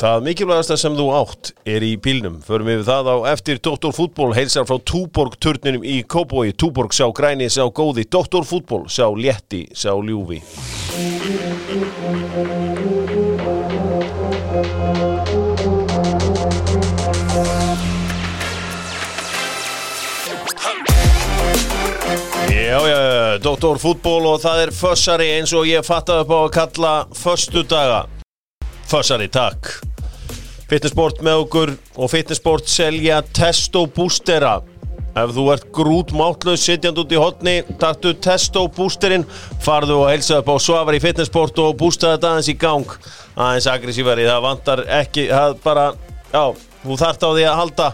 Það mikilvægasta sem þú átt er í bílnum. Förum við það á eftir Dr. Fútból heilsar frá Túborg turninum í Kóbói. Túborg sá græni, sá góði. Dr. Fútból sá létti, sá ljúfi. Já, já, Dr. Fútból og það er fössari eins og ég fattaði upp á að kalla föstu daga. Fössari, takk. Fitnessport með okkur og Fitnessport selja Testo Boostera. Ef þú ert grút máttlaus sitjand út í hotni, taktu Testo Boosterinn, farðu og heilsa upp á Svavar í Fitnessport og bústa þetta aðeins í gang. Aðeins aggressífari, það vantar ekki, það bara, já, þú þart á því að halda.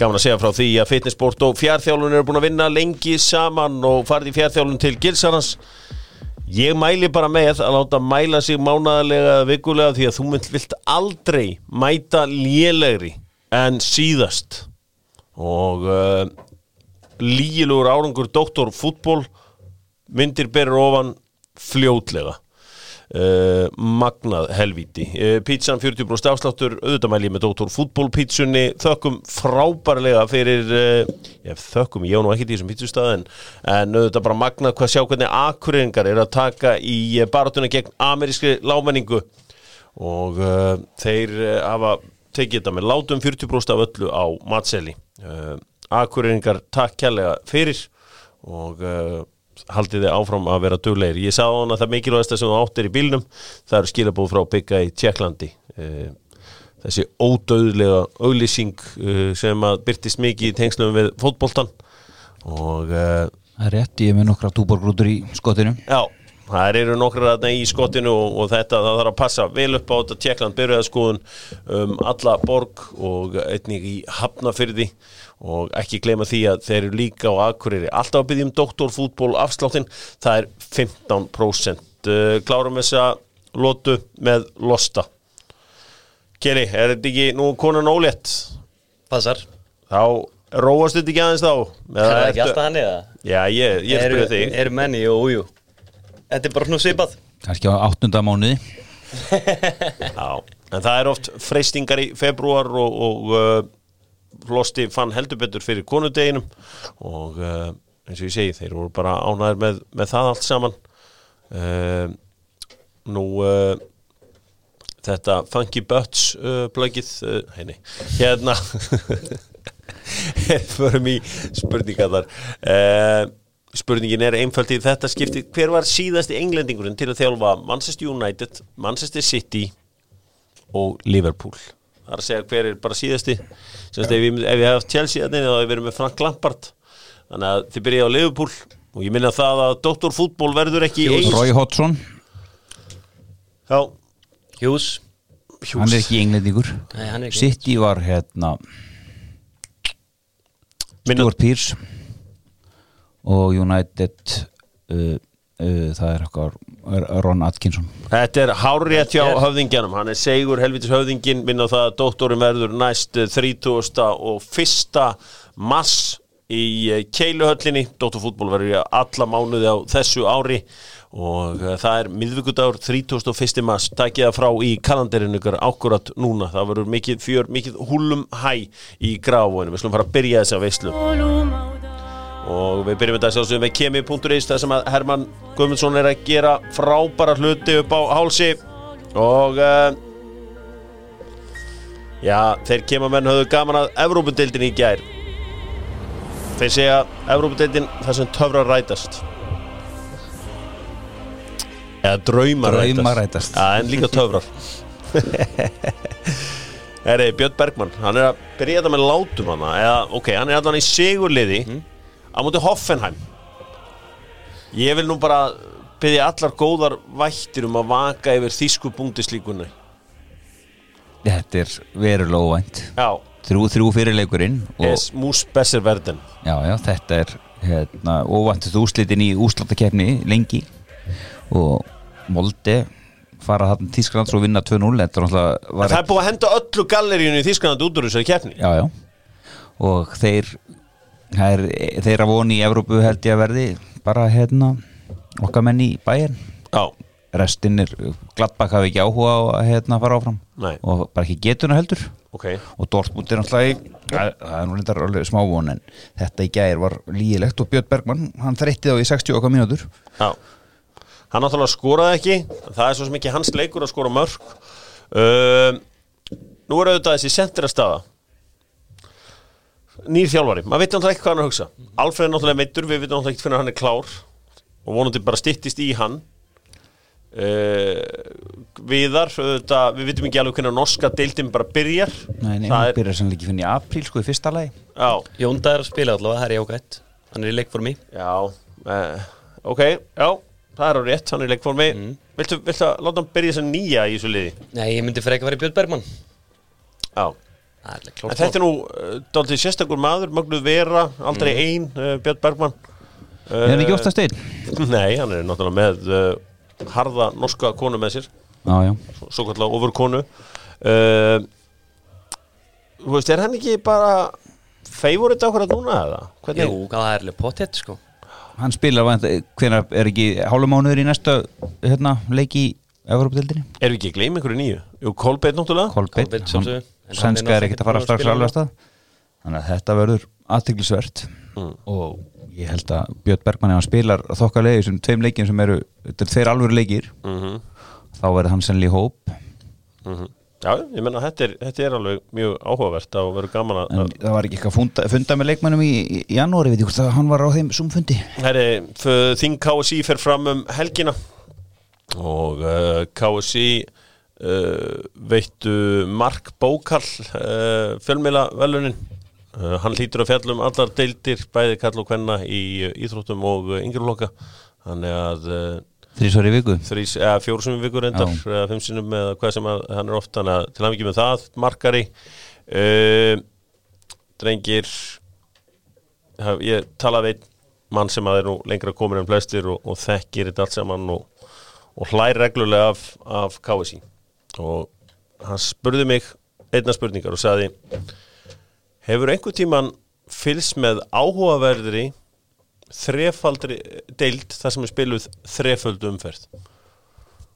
Gaman að segja frá því að fitnessport og fjárþjálun eru búin að vinna lengi saman og farið í fjárþjálun til Gilsarans. Ég mæli bara með að láta mæla sig mánadalega eða vikulega því að þú mynd vilt aldrei mæta lélegri en síðast. Og uh, lígilegur árangur doktor fútból myndir berur ofan fljótlega. Uh, magnað helvíti. Uh, pítsan 40% afsláttur auðvitaðmæli með Dr. Fútbólpítsunni þökkum frábærlega fyrir uh, ég þökkum, ég á nú ekki í þessum pítsustað en, auðvitað bara magnað hvað sjá hvernig akkuringar er að taka í baratuna gegn amerískri lámenningu og þeir hafa tekið þetta með látum 40% af öllu á matseli. Akkuringar takk kærlega fyrir. Og haldið þið áfram að vera duglegir. Ég sá hann að það mikilvægast sem þú áttir í bílnum, það eru skilabóð frá bygga í Tjekklandi þessi ódauðlega auglýsing sem að byrtist mikið í tengslum við fótboltan og Það er rétt, ég er með nokkra túborgrútur í skotinu Já, það eru nokkra þarna í skotinu og, og þetta það þarf að passa vel upp á þetta. Tjekkland byrjaðaskoðun um alla borg og einnig í Hafnafyrði og ekki gleyma því að þeir eru líka á Akureyri alltaf að byggja um doktorfútból afsláttin það er 15% klárum þessa lotu með losta. Keri, er þetta ekki nú konan ólétt? Passar. Þá róast þetta ekki aðeins þá. Er það ekki alltaf hann eða? Já, ég, ég spyrir þig. Eru menni, jú, jú Þetta er bara nú svipað. Kannski á áttunda mánuði. Já, en það er oft freystingar í februar og, og uh, Losti fann heldur betur fyrir konudeginum og uh, eins og ég segi, þeir voru bara ánæður með, með það allt saman. Uh, Nú uh, þetta Funky Butts uh, plöggið, uh, hérna förum í spurningar þar spurningin er einföld í þetta skipti. Hver var síðasti englendingurinn til að þjálfa Manchester United, Manchester City og Liverpool? Það er að segja hver er bara síðasti. Sérst, ef, ég, ef ég hef haft Chelsea þannig þá hef ég verið með Frank Lampard. Þannig að þið byrjaði á Liverpool. Og ég minna það að Dr. Fútból verður ekki eins Roy Hodgson, Já, Hughes. Hann er ekki englendingur. Nei, hann er ekki City var hérna Stuart Pearce og United uh, uh, það er okkar Ron Atkinson. Þetta er hárrétt hjá höfðingjanum. Hann er segur helvitis höfðingin minna á það að doktorin verður næst 30. og 1. mars í eh, keiluhöllinni. Dóttarfútból verður í alla mánuði á þessu ári. Og eh, það er miðvíkudagur 31. mars. Takið það frá í kalendarinn ykkur ákkurat núna, það verður mikið fjör mikið húlum hæ í gráfóinu við slum fara að byrja þessa veislu og við byrjum þetta sjálfsögum með kemi.is þar sem að Herman Guðmundsson er að gera frábæra hluti upp á hálsi. Og uh, já, þeir kemamenn höfðu gaman að Evrópudeildin í gær. Þeir segja Evrópudeildin þar sem töfrar rætast. Eða draumar, rætast. ja, en líka töfrar. Heri, Björn Bergmann hann er að byrja þetta með látum hana eða, ok, hann er allan í sigurliði á móti Hoffenheim. Ég vil nú bara byrja allar góðar vættir um að vaka yfir þýsku búndislíkunni Þetta er verulega óvænt. Þrjú, þrjú fyrirleikurinn es mús besser verden já, já, þetta er hérna, óvæntist úslitin í úslattakefni lengi og Molde fara þarna til Þísklands og vinna 2-0 þetta er náttúrulega var það er búið að henda öllu galleríunni í Þýskalandi út úr þessari keppni. Já, já. og þeir er, þeir að voni í Evrópu held ég að verði bara hérna okkar menn í bæinn já, Restinn er, Gladbach hafi ekki áhuga á að hérna fara áfram. Nei. Og bara ekki getuna heldur. Ok, Og Dortmund er náttúrulega í Það er nú lindar alveg smávon En þetta í gæðir var lígilegt Og Björn Bergmann, hann þreytti þá í 60 okkar mínútur. Já. Hann náttúrulega skoraði ekki. Það er svo ekki hans leikur að skora mörg uh, nú er auðvitað þessi sentra staða nýr þjálfari, maður veit náttúrulega ekki hvað hann er að hugsa. Alfred er náttúrulega meittur, við veitum náttúrulega ekki fyrir hann er klár. Og vonandi bara styttist í hann. Uh, Viðar auðvitað, við veitum ekki alveg hvernig norska deildin bara byrjar. Nei, nei, það hann er, byrjar sannlega ekki finn í apríl sko í fyrsta lagi. Já, Jónda er að spila allavega, það er jákvæmt Hann er í leikformi. Já uh, ok, já, það er á rétt hann er í leikformi, viltu, viltu að láta hann byrja sem nýja í þessu liði? Nei, ég myndi fyrir ekki að fara í Björn Bergmann. Já Það er alveg En klárt þetta er nú uh, dálítið sérstakur maður, Magnuð Vera, aldrei ein, uh, Björn Bergmann. Uh, Er hann ekki oftast einn? Nei, hann er náttúrulega með uh, harða norska konu með sér, já svo, svo kallar ofur konu. Uh, þú veist, er hann ekki bara favorite ákvæða núna eða? Hvernig? Jú, það er alveg pottet sko Hann spilar, hvenær er ekki hálfumánuður í næsta hérna, leik í Evropadildinni? Erum við ekki að gleyma einhverju nýju? Jú, Kolbeitt náttúrulega. Hann- sjálfsögðu. En sænska er ekkert að fara strax að alveg að stað. Þannig að þetta verður aðtiklisvert Mm. og ég held að Björn Bergmann ef hann spilar þokkalegi sem tveim leikjum sem eru þetta er tveir alvöru leikir Mm þá verður hann sennilega í hóp. Já, ég menna þetta er, þetta er alveg mjög áhugavert og verður gaman að... en það var ekki eitthvað funda, funda með leikmannum í, í janúari, veit ég hvort að hann var á þeim sumfundi þing KSI fer fram um helgina og uh, KSI uh, veittu Mark Bókall uh, fjölmila velunin uh, hann hlýtur að fjallum allar deildir bæði kall og kvenna í íþróttum og yngreflokka þannig að þrísvar í viku? þrís, eða fjóru sem vikur endar Já. eða fimm sinnum eða hvað sem að, hann er oft. Þannig að til hann ekki með það, markari. Drengir haf, ég talaði við mann sem að er nú lengra komin en flestir og, og þekkir þetta allt saman og, og hlær reglulega af, af KSI og hann spurði mig einna spurningar og sagði hefur einhver tíman fylgst með áhugaverðri þrefaldri deild þar sem er spiluð þreföldu umferð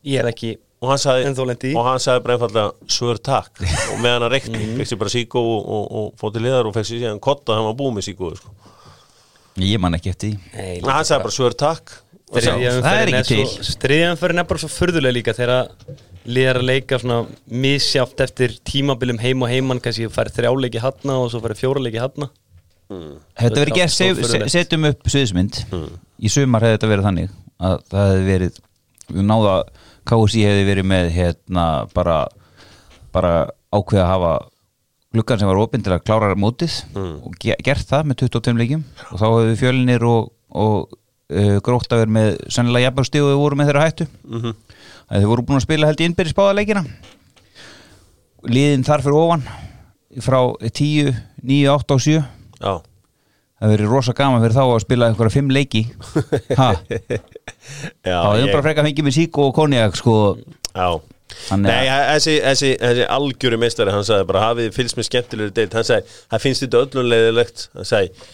Ég er ekki og hann sagði, Ennþá lent í. og hann sagði bara einfallega svör takk og meðan hann reykti, Mhm. fekk sér bara síkó og, og, og fótt til liðar og fekk sér síðan kotta þegar hann var búið með síkóðu sko. ég man ekki eftir Nei, hann sagði bara svör takk það er ekki til. Þriðjanferðin er bara svo furðulega líka þegar liðar að leika svona misjátt eftir tímabilum heim og heimann kannski færi þrjáleiki hanna og svo færi fjóraleiki hanna Þetta verið gert, setjum upp sviðismynd Í sumar hefði þetta verið þannig að það hefði verið við náða KSI hefði verið með hérna bara bara ákveða að hafa gluggan sem var opinn til að klára mótið og ge gert það með 22 leikjum. Og þá hefði fjölinir og, og uh, grótt að vera með sennilega jafnbærstíð og voru með þeirra hættu. Mm -hmm. þau voru búin að spila held í innbyrðis báða leikina. Liðin þar fyrir ofan frá 10, 9, 8 og 7 já, Það verið rosa gaman fyrir þá að spila einhverja fimm leiki. Ha, já, þá hefum ég- bara frekar fengið með sík og konjak sko. Já. Þannig Nei, að þessi, þessi, þessi algjöru meistari hann sagði bara hafið fylgst með skemmtilegri deild? Hann sagði, það finnst þetta öllum leiðilegt. Hann sagði,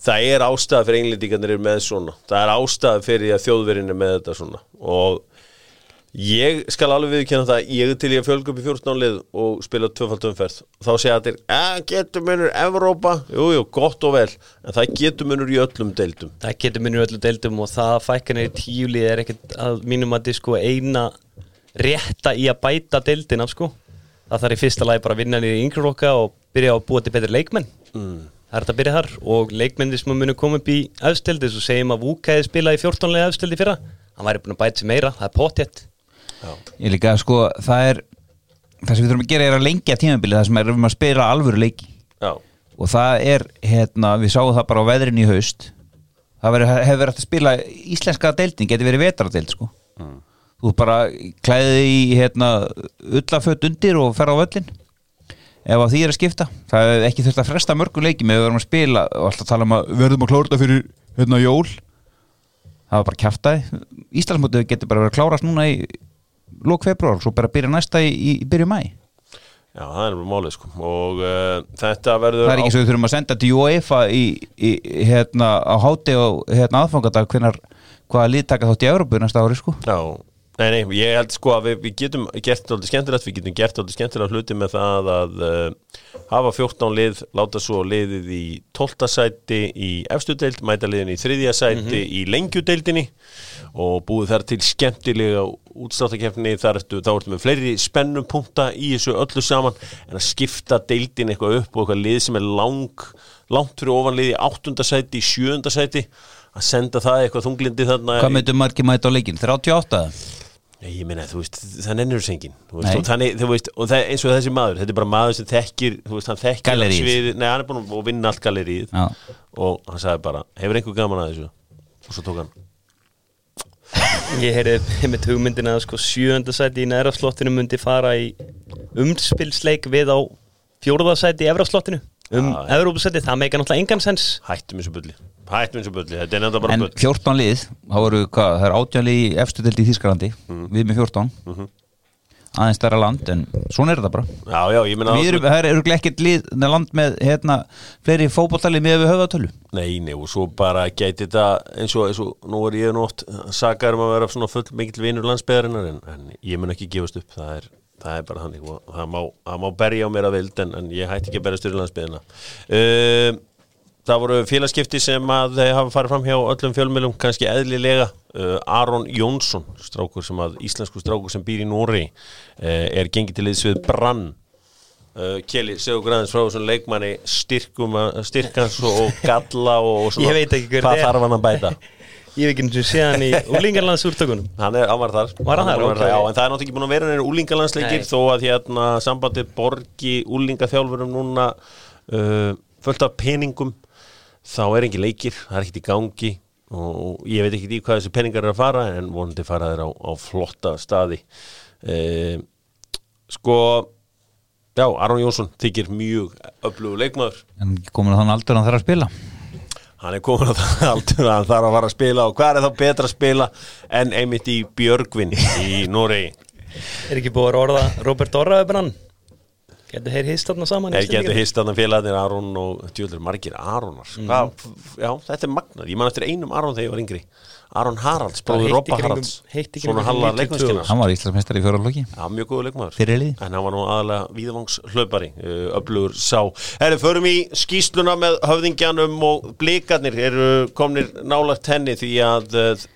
það er ástæða fyrir englendingarnir eru með svona, það er ástæða fyrir að er með þetta svona. Og ég skal alveg viðkynna það ég er til ég að fjölga upp í 14 lið og spila tvöfald umferð, þá segja allir að getur munur Evrópa? Jú, jú, gott og vel, en það getur munur í öllum deildum. Það getur minnur öllu deildum og það að fækkanir í tíulið er ekkert að mínum að sko eina rétta í að bæta deildina sko. Það þarf í fyrsta lagi bara að vinna niður í yngreflokka og byrja á að búa til betri leikmenn. Mm. Það er þetta að byrja þar og leikmennir sem munu koma upp í afsteldi svo segjum að Vúka hefði spilað í 14 lega afsteldi fyrra. Hann væri búin að bæta sér meira, það er potjett ég líka sko það er það sem við þurfum að gera er að lengja tímabilið það sem er um að spila alvöru leiki. Já, og það er, hérna, við sáum það bara á veðrin í haust. Það veri, hefur verið að spila íslenska deildin, getur verið vetradeild sko. Þú bara klæðið í hérna, ullaföt undir og fer á völlin ef að því er að skipta. Það er ekki þurft að fresta mörgum leikjum ef við verðum að spila og alltaf tala um að verðum að klára þetta fyrir hérna jól. Það var bara kjaftaði Íslandsmótið getur bara verið að klárast núna í lók februar og svo bara byrja næsta í, í byrju mæ já það er málið sko. Og uh, þetta verður það er ekki svo við þurfum að senda til UEFA í, í, hérna á háti og hérna aðfangadag hvaða lið taka þátt í Európu næsta ári sko. Já, Nei, nei, ég held sko að við, við getum gert alltaf skemmtilegt, við getum gert alltaf skemmtilegt hluti með það að uh, hafa 14 lið, láta svo liðið í 12. sæti í efstu deild, mæta liðin í þriðja sæti í lengjudeildinni og búið þar til skemmtilega útstáttakefni, þar ertu, þá ertu með fleiri spennum punkta í þessu öllu saman en að skipta deildin eitthvað upp og eitthvað lið sem er lang, langt fyrir ofanlið í 8. sæti, í 7. sæti að senda það eitthvað þunglindi þarna Hvað meitum margir mæta á leikin? 38? Nei, ég meina, þú veist, það nennir þessu Nei. og þannig, þú veist, og það, eins og þessi maður þetta er bara maður sem þekkir, þú veist, hann þekkir Galleríið. sviðið- nei, hann er búin að vinna allt galleríð Já. og hann sagði bara, hefur einhver gaman að þessu og svo tók hann Ég heyrði með hugmyndina að sko sjöndasæti í nærafslottinu myndi fara í umspilsleik við á fjórðasæti í efrafslottinu um Já, já. Evrópusæti, það meika náttúrulega engan sens hættum þessu bulli, hættum þessu bulli þetta er nefnda bara En bull. 14 lið, þá eru hvað, það er átján lið í efstu deild í Þískalandi Við með 14 Aðeins stærra land, en svona er þetta bara. Já, já, Við erum, það eru ekkert lið land með hérna, fleiri fótballtalið með við höfðatölu. Nei, nei, og svo bara gæti þetta eins og, eins og nú er ég nú oft sakar um að vera svona full mikill vinur landsbyðarinnar en, en ég mun ekki gefast upp. Það er, það er bara þannig og það má, má berja á mér að vild en, en ég hætti ekki að berja styrri landsbyðina uh, það voru félagskipti sem að þeir hafa farið fram hjá öllum fjölmjölum kannski eðlilega. Uh, Aron Jónsson strákur sem að íslensku strákur sem býr í Nóri uh, er gengið til liðs við Brann. Uh, Kjeli, segðu græðins frá þessum leikmanni styrkum, að- styrkans og, galla og, veit hver hvað þarf hann að bæta? Ég hef ekki og sé hann í úlingarlands úrtökunum hann er ámar þar. Var þar? búinn að vera Ok. já, en það er náttúrulega ekki búin að vera neina úlingalandsleikir Nei. þó að hérna sambandið borgi úlingaþjálfurum núna uh, fullt af peningum þá er ekki leikir, það er ekkert í gangi og ég veit ekki í hvað þessi peningar er að fara en vonandi fara þeir á, á flotta staði. Uh, sko já, Aron Jónsson þykir mjög öflugur leikmaður. En komin að þann aldur hann þarf að spila? Hann er komin á það aldur að hann þarf að fara að spila og hvað er þá betra að spila en einmitt í Björgvin í Noregi? Er ekki búið að orða Robert Orra við brann Getur þeir hist þarna saman Þeir getur Íslendingarnir? hist þarna félagarnir Aron og djúður margir Aronar. Hvað, Já, þetta er magnað, ég man eftir einum Aron þegar ég var yngri. Aron Haralds, bróður Robba Haralds. Svona kringum Halla 92. leikmannskina Hann var Íslandsmeistari í fjóralóki Já, mjög góðu leikmaður. Fyrir liði. En hann var nú aðalega víðavangs hlaupari uh, Öflugur sá. Herri, förum í skýsluna með höfðingjanum og blikarnir eru komnir nálagt henni því að uh,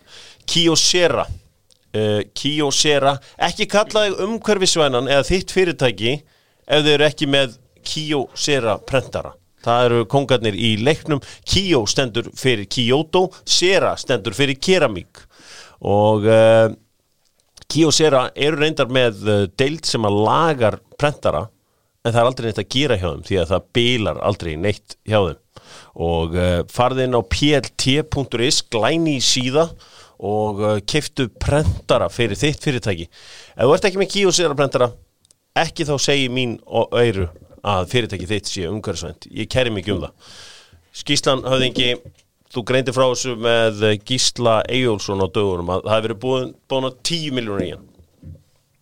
Kyocera uh, Kyocera ekki kallaði umhverfisvænan eða þitt fyrirtæki ef þau eru ekki með Kyocera prentara. Það eru kongarnir í leiknum. Kyo stendur fyrir Kyoto Sera stendur fyrir keramík. Og uh, Kyocera eru reyndar með uh, deild sem að lagar prentara en það er aldrei neitt að gera hjá þeim því að það bílar aldrei neitt hjá þeim. Og uh, farði inn á plt.is glæni í síða og uh, keftu prentara fyrir þitt fyrirtæki. Ef þú ert ekki með Kyocera prentara ekki þá segi mín og öyru að fyrirtæki þitt sé umhverfisvænt ég kæri mikið um það Skíslan höfðingi, þú greindi frá þessu með Gísla Eyjólfsson á dögunum að það hefur verið búin, búin að 10 miljónur í hann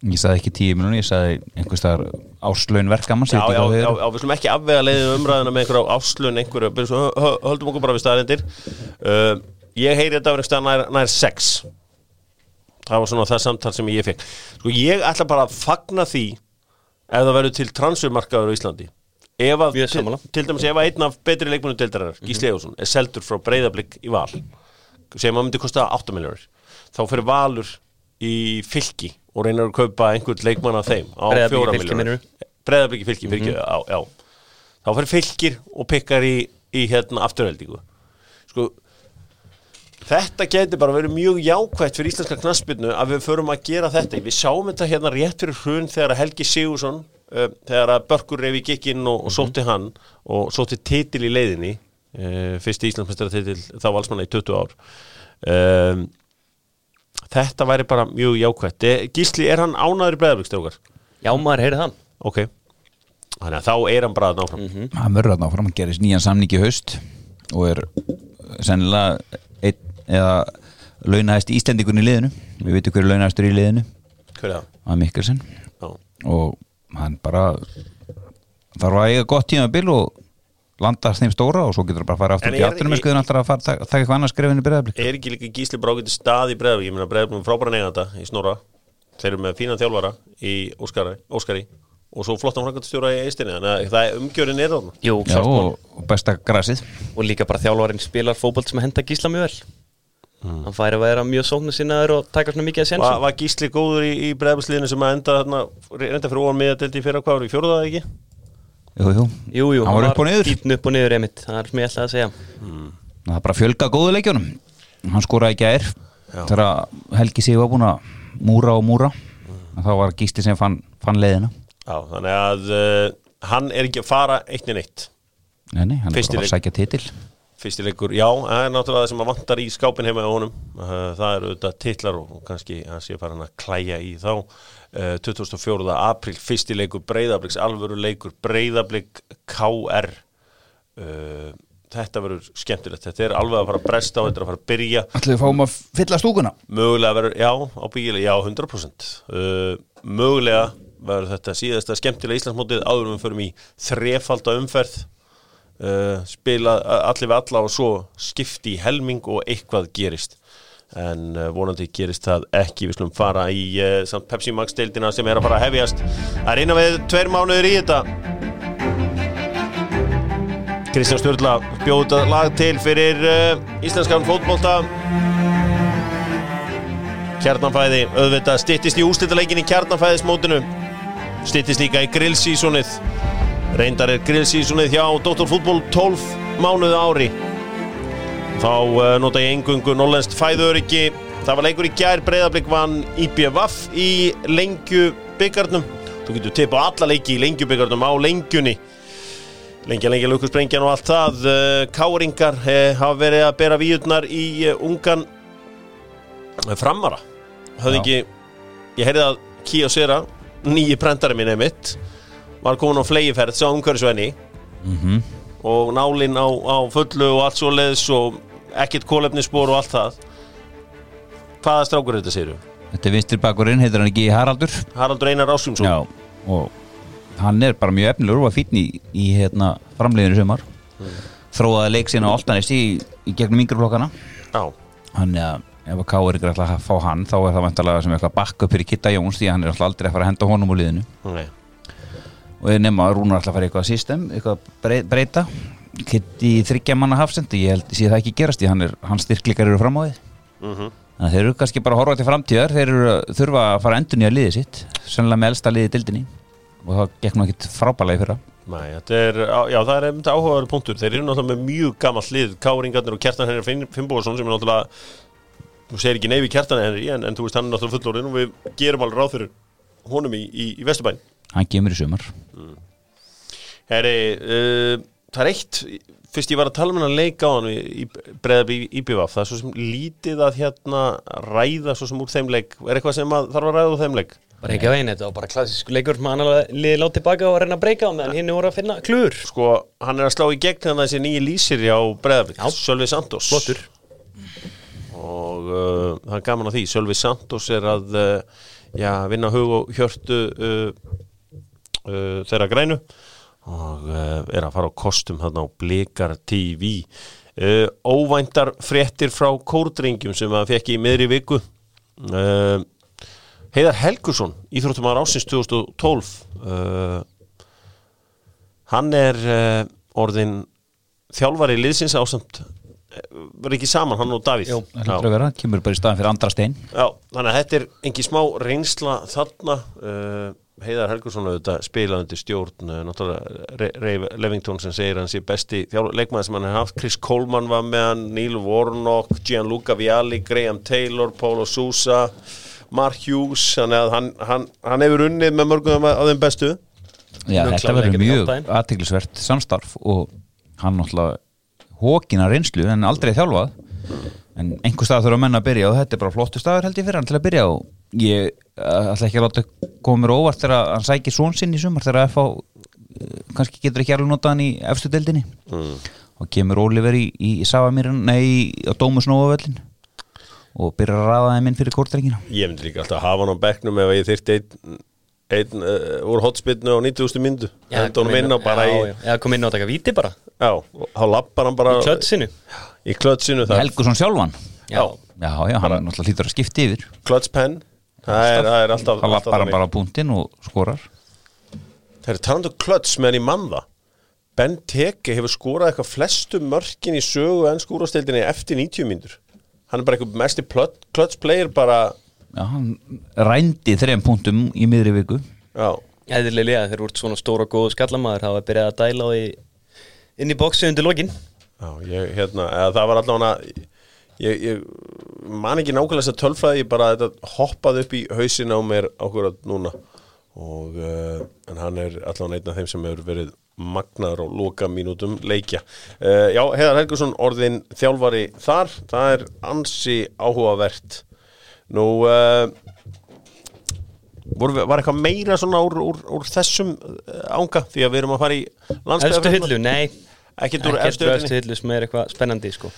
Ég sagði ekki 10 minúni, ég sagði einhvers staðar áslaun verkamann Já, já, já, já, við slum ekki afvega leiðið umræðina með einhverja áslun, einhverju, höldum okkur bara við staðarindir. Uh, ég heyri þetta af einhverstað nær, nær sex. Það var svona það samtal sem ég fekk. Sko, ég ætla bara að fagna því ef það verður til transfermarkaður á Íslandi. Ef að, til, til dæmis ef að einn af betri leikmunum deildarinnar, Gísli Ejónsson, er seldur frá breyðablík í val, sem að myndi kosta 8 miljónir, þá fyrir valur í fylki og reynar að kaupa einhvern leikmann af þeim á Breiðablik í 4 Fylki, miljónir meinarðu? breyðabliki fylki, mm -hmm. á, þá fyrir fylkir og pikkar í, í hérna afturheldingu sko þetta geti bara verið mjög jákvætt fyrir íslenska knassbyrnu að við förum að gera þetta. Við sáum þetta hérna rétt fyrir hrun þegar Helgi Sigursson uh, þegar að Börkur reyfi gikkinn og, og sótti hann og sótti titil í leiðinni uh, fyrsti Íslandsmeistara titil þá valsmanna í 20 ár. Um, þetta væri bara mjög jákvætt. Eh, Gísli, er hann ánaður í breyðabliksstrókar? Já, maður heyrði það Ok. Þannig að þá er hann bara að náfram mm -hmm. Hann verður að náfram að gerist nýjan samningi í haust og er sennilega einn eða launahæst íslendingun í liðinu. Við veitum hverju launahæstur í liðinu. Hver er það? að Mikkelsen. Já. og hann bara þarf að eiga gott tíma bil og landa þeim stóra og svo getur það bara að fara aftur í er- aftunum eða alltaf að fara að taka eitthvað annars skrefinu byrjaðablik Er ekki líka Gísli Brákiti stað í breyðablik Ég meina breyðablik með frábæran eiganda í snóra þeir eru með fínan þjálfara í Óskari, Óskari. Og svo flottan framkvæmtastjóra í eistinni þannig að það er umgjörinn er þarna. Jú, Já, og, besta grasið. Og líka bara þjálfarinn spilar fótbolt sem henda gísla mjög vel hann færi að vera mjög sóknu sinnaður og taka svona mikið að Va, sénsum. Var Gísli góður í, í bregðarsliðinu sem að enda þarna reynda fyrir ofan miðadeldi í fyrra? Var í fjóruðaði ekki? Jú, jú, Jú, jú, Hann var upp og niður. Dýtn upp og niður einmitt, það er sem ég ætlaði að segja. Það er bara að fjölga góðu leikjunum. Hann skoraði ekki að Já. þegar Helgi sig var búin að múra og múra. Þá var Gísli sem fann, fann leiðina. Já, þannig að uh, hann er ekki að fara eitt en eitt Nei, nei, hann er Fyrsti bara að leik. sækja titil fyrsti leikur, já, það er náttúrulega það sem að vantar í skápin heima á honum. Uh, það eru auðvitað titlar og kannski hann sé farin að klæja í þá. Uh, 24. apríl, fyrsti leikur breyðabliks, alvöru leikur breyðablik KR uh, þetta verður skemmtilegt. Þetta er alveg að fara að bresta þetta er að fara að byrja. Ætlaðu að fáum að fylla stúkuna? Mögulega verður, já, á bíli, já, 100% uh, mögulega verður þetta síðasta skemmtilega Íslandsmótið áður en uh, spila allir við alla og svo skipti í helming og eitthvað gerist. En uh, vonandi gerist það ekki. Við slum fara í uh, samt Pepsi Max deildina sem er að fara að hefjast. Það er innan við tveir mánuður í þetta. Kristján Sturla bjóð þetta lag til fyrir íslenskan fótbolta. Kjarnanfæði, auðvitað, styttist í úslitaleikin í kjarnanfæðismótinu Styttist líka í grillsísonið Reyndar er grillsísonið hjá Dr. Fútból 12 mánuðu ári. Þá uh, nota ég engungu Norlenskt fæðuriki Það var leikur í gær breyðablík vann IBVF í lengju byggarnum Þú getur tippa alla leiki í lengju byggarnum á lengjunni. Lengja, lengja, lukusprengjan og allt það. Uh, Káringar uh, hafa verið að bera víurnar í ungan framara. Höfði Já. ekki, ég heyrði að Kío Sera, nýji prentari minn einmitt var komin á flegiferð, sá umhverfisvenni. Mm og nálinn á, á fullu og allt svo leðis og ekkert kólefnisspor og allt það. Hvaða strákur þetta séru? Þetta er vinstir bakurinn, heitir hann ekki Haraldur? Haraldur Einar Ásumsson Já, og hann er bara mjög efnilegur og var fínn í, í hérna, framleiðinu sumar. Þróaði leik sína á Altanis í, í gegnum yngreflokkana hann er að ef að Káur er alltaf að fá hann þá er það vantalega sem eitthvað bakk upp fyrir Kitta Jóns því að hann er alltaf aldrei að fara að henda honum úr liðinu. Nei og ég nema að Rúnar alltaf að fara eitthvað system eitthvað brey- breyta. Í þryggja manna hafsend ég held sé það ekki gerast er, hans styrkleikar eru fram á því mm þannig að þeir eru kannski bara að horfa til framtíðar þeir eru að þurfa að fara endun í að liði sitt sennilega með elsta liði dildinni og það gekk nú ekkit frábælega í fyrra. Nei, er, já það er einmitt áhugaður punktur. Þeir eru náttúrulega með mjög gamall lið. Káringarnir og Kjartan Henry Finn- Finnbóðarsson sem er náttúrulega Þú segir ekki neyfi Kjartan Henry en, en þú veist hann er náttúrulega fullorinn og við gerum alveg ráð fyrir honum í, í, í Vesturbæn hann kemur í sumar Herri, uh, það er eitt Fyrst ég var að tala um hennar leik á hann í, í breðabí IBVF Það er svo sem lítið að hérna ræða svo sem úr þeim leik. Er eitthvað sem að þarf að ræða úr þeim leik? bara ekki á einu, þetta var bara klassísku leikur sem hann liði látt tilbaka og að reyna að breyka á meðan hinn voru að finna klur Sko, hann er að slá í gegn þannig að þessi nýji lýsir á breðabík Já. Sölvi Santos. Flottur. Og uh, það er gaman að því Sölvi Santos er að uh, já, vinna hug og hjörtu uh, uh, þeirra grænu og uh, er að fara á kostum þarna á Blikar TV uh, óvæntar fréttir frá kórdringjum sem að fekk í miðri viku. Uh, Heiðar Helgusson íþróttumar ásins 2012 uh, hann er uh, orðin þjálfari liðsins ásamt verður ekki saman hann og Davíð? Vera, kemur bara í staðan fyrir andra stein. Já, þannig að þetta er engi smá reynsla þarna uh, Heiðar Helgursson auðvitað spilað undir stjórn uh, náttúrulega Re Reif Levington sem segir hann sé besti leikmaður sem hann hefur haft. Chris Coleman var með hann, Neil Warnock Gianluca Vialli, Graham Taylor Paulo Sousa, Mark Hughes. Þannig að hann, hann, hann hefur unnið með mörgum af þeim bestu. Já, Mjög þetta verður mjög aðtiklisvert samstarf og hann náttúrulega hókina reynslu en aldrei þjálfað. En einhver stað þurfa menn að byrja og þetta er bara flottu staður held ég fyrir hann til að byrja og ég uh, ætla ekki að láta koma mér óvart þegar hann sækir svon sinn í sumar þegar að fá kannski getur ekki alveg notað hann í efstu deildinni. Mm. og kemur Oliver í, í, í Savamýrin nei, á Dómus Nóavöllin og byrjar að ræða þeim inn fyrir kórtrengina Ég myndi líka alltaf að hafa hann á bekknum ef ég þyrfti einn ein, uh, úr hotspinnu á 90.000 myndu henda honum inn á bara já, í já, kom inn á að taka víti bara. Já, þá lappar hann bara klötsinu í klötsinu Helgusson sjálfan. Já, já, já, hann náttúrulega hlýtur að skipta yfir. Klötspenn það er, það er alltaf, hann lappar bara á punktinn og skorar. Það er talandu klöts meðan í mann það. Ben Teke hefur skorað eitthvað flestu mörkin í sögu en skúrastildinni eftir 90 mínútur. Hann er bara eitthvað mesti klöts player bara, Já, hann rændi þrejum punktum í miðri viku. Já, Eðlilega, þeir úr svona stóra og góðu skallamaður Það var byrjað að dæla á því inn í bóksi undir lokin. Já ég, hérna, eða það var allavega ég, ég man ekki nákvæmlega þess að tölfræði ég bara þetta hoppaði upp í hausin á mér okkur núna. Og uh, en hann er allavega einn af þeim sem hefur verið magnaður á loka mínútum leikja. Uh, já, Heiðar Helgursson orðin þjálfari þar, það er ansi áhugavert. Nú uh, við- var eitthvað meira svona úr, úr, úr þessum ánga því að við erum að fara í Efstu landsbyggðarfréttina. hillu, nei. Ekkert úr efstu hillu sem er eitthvað spennandi sko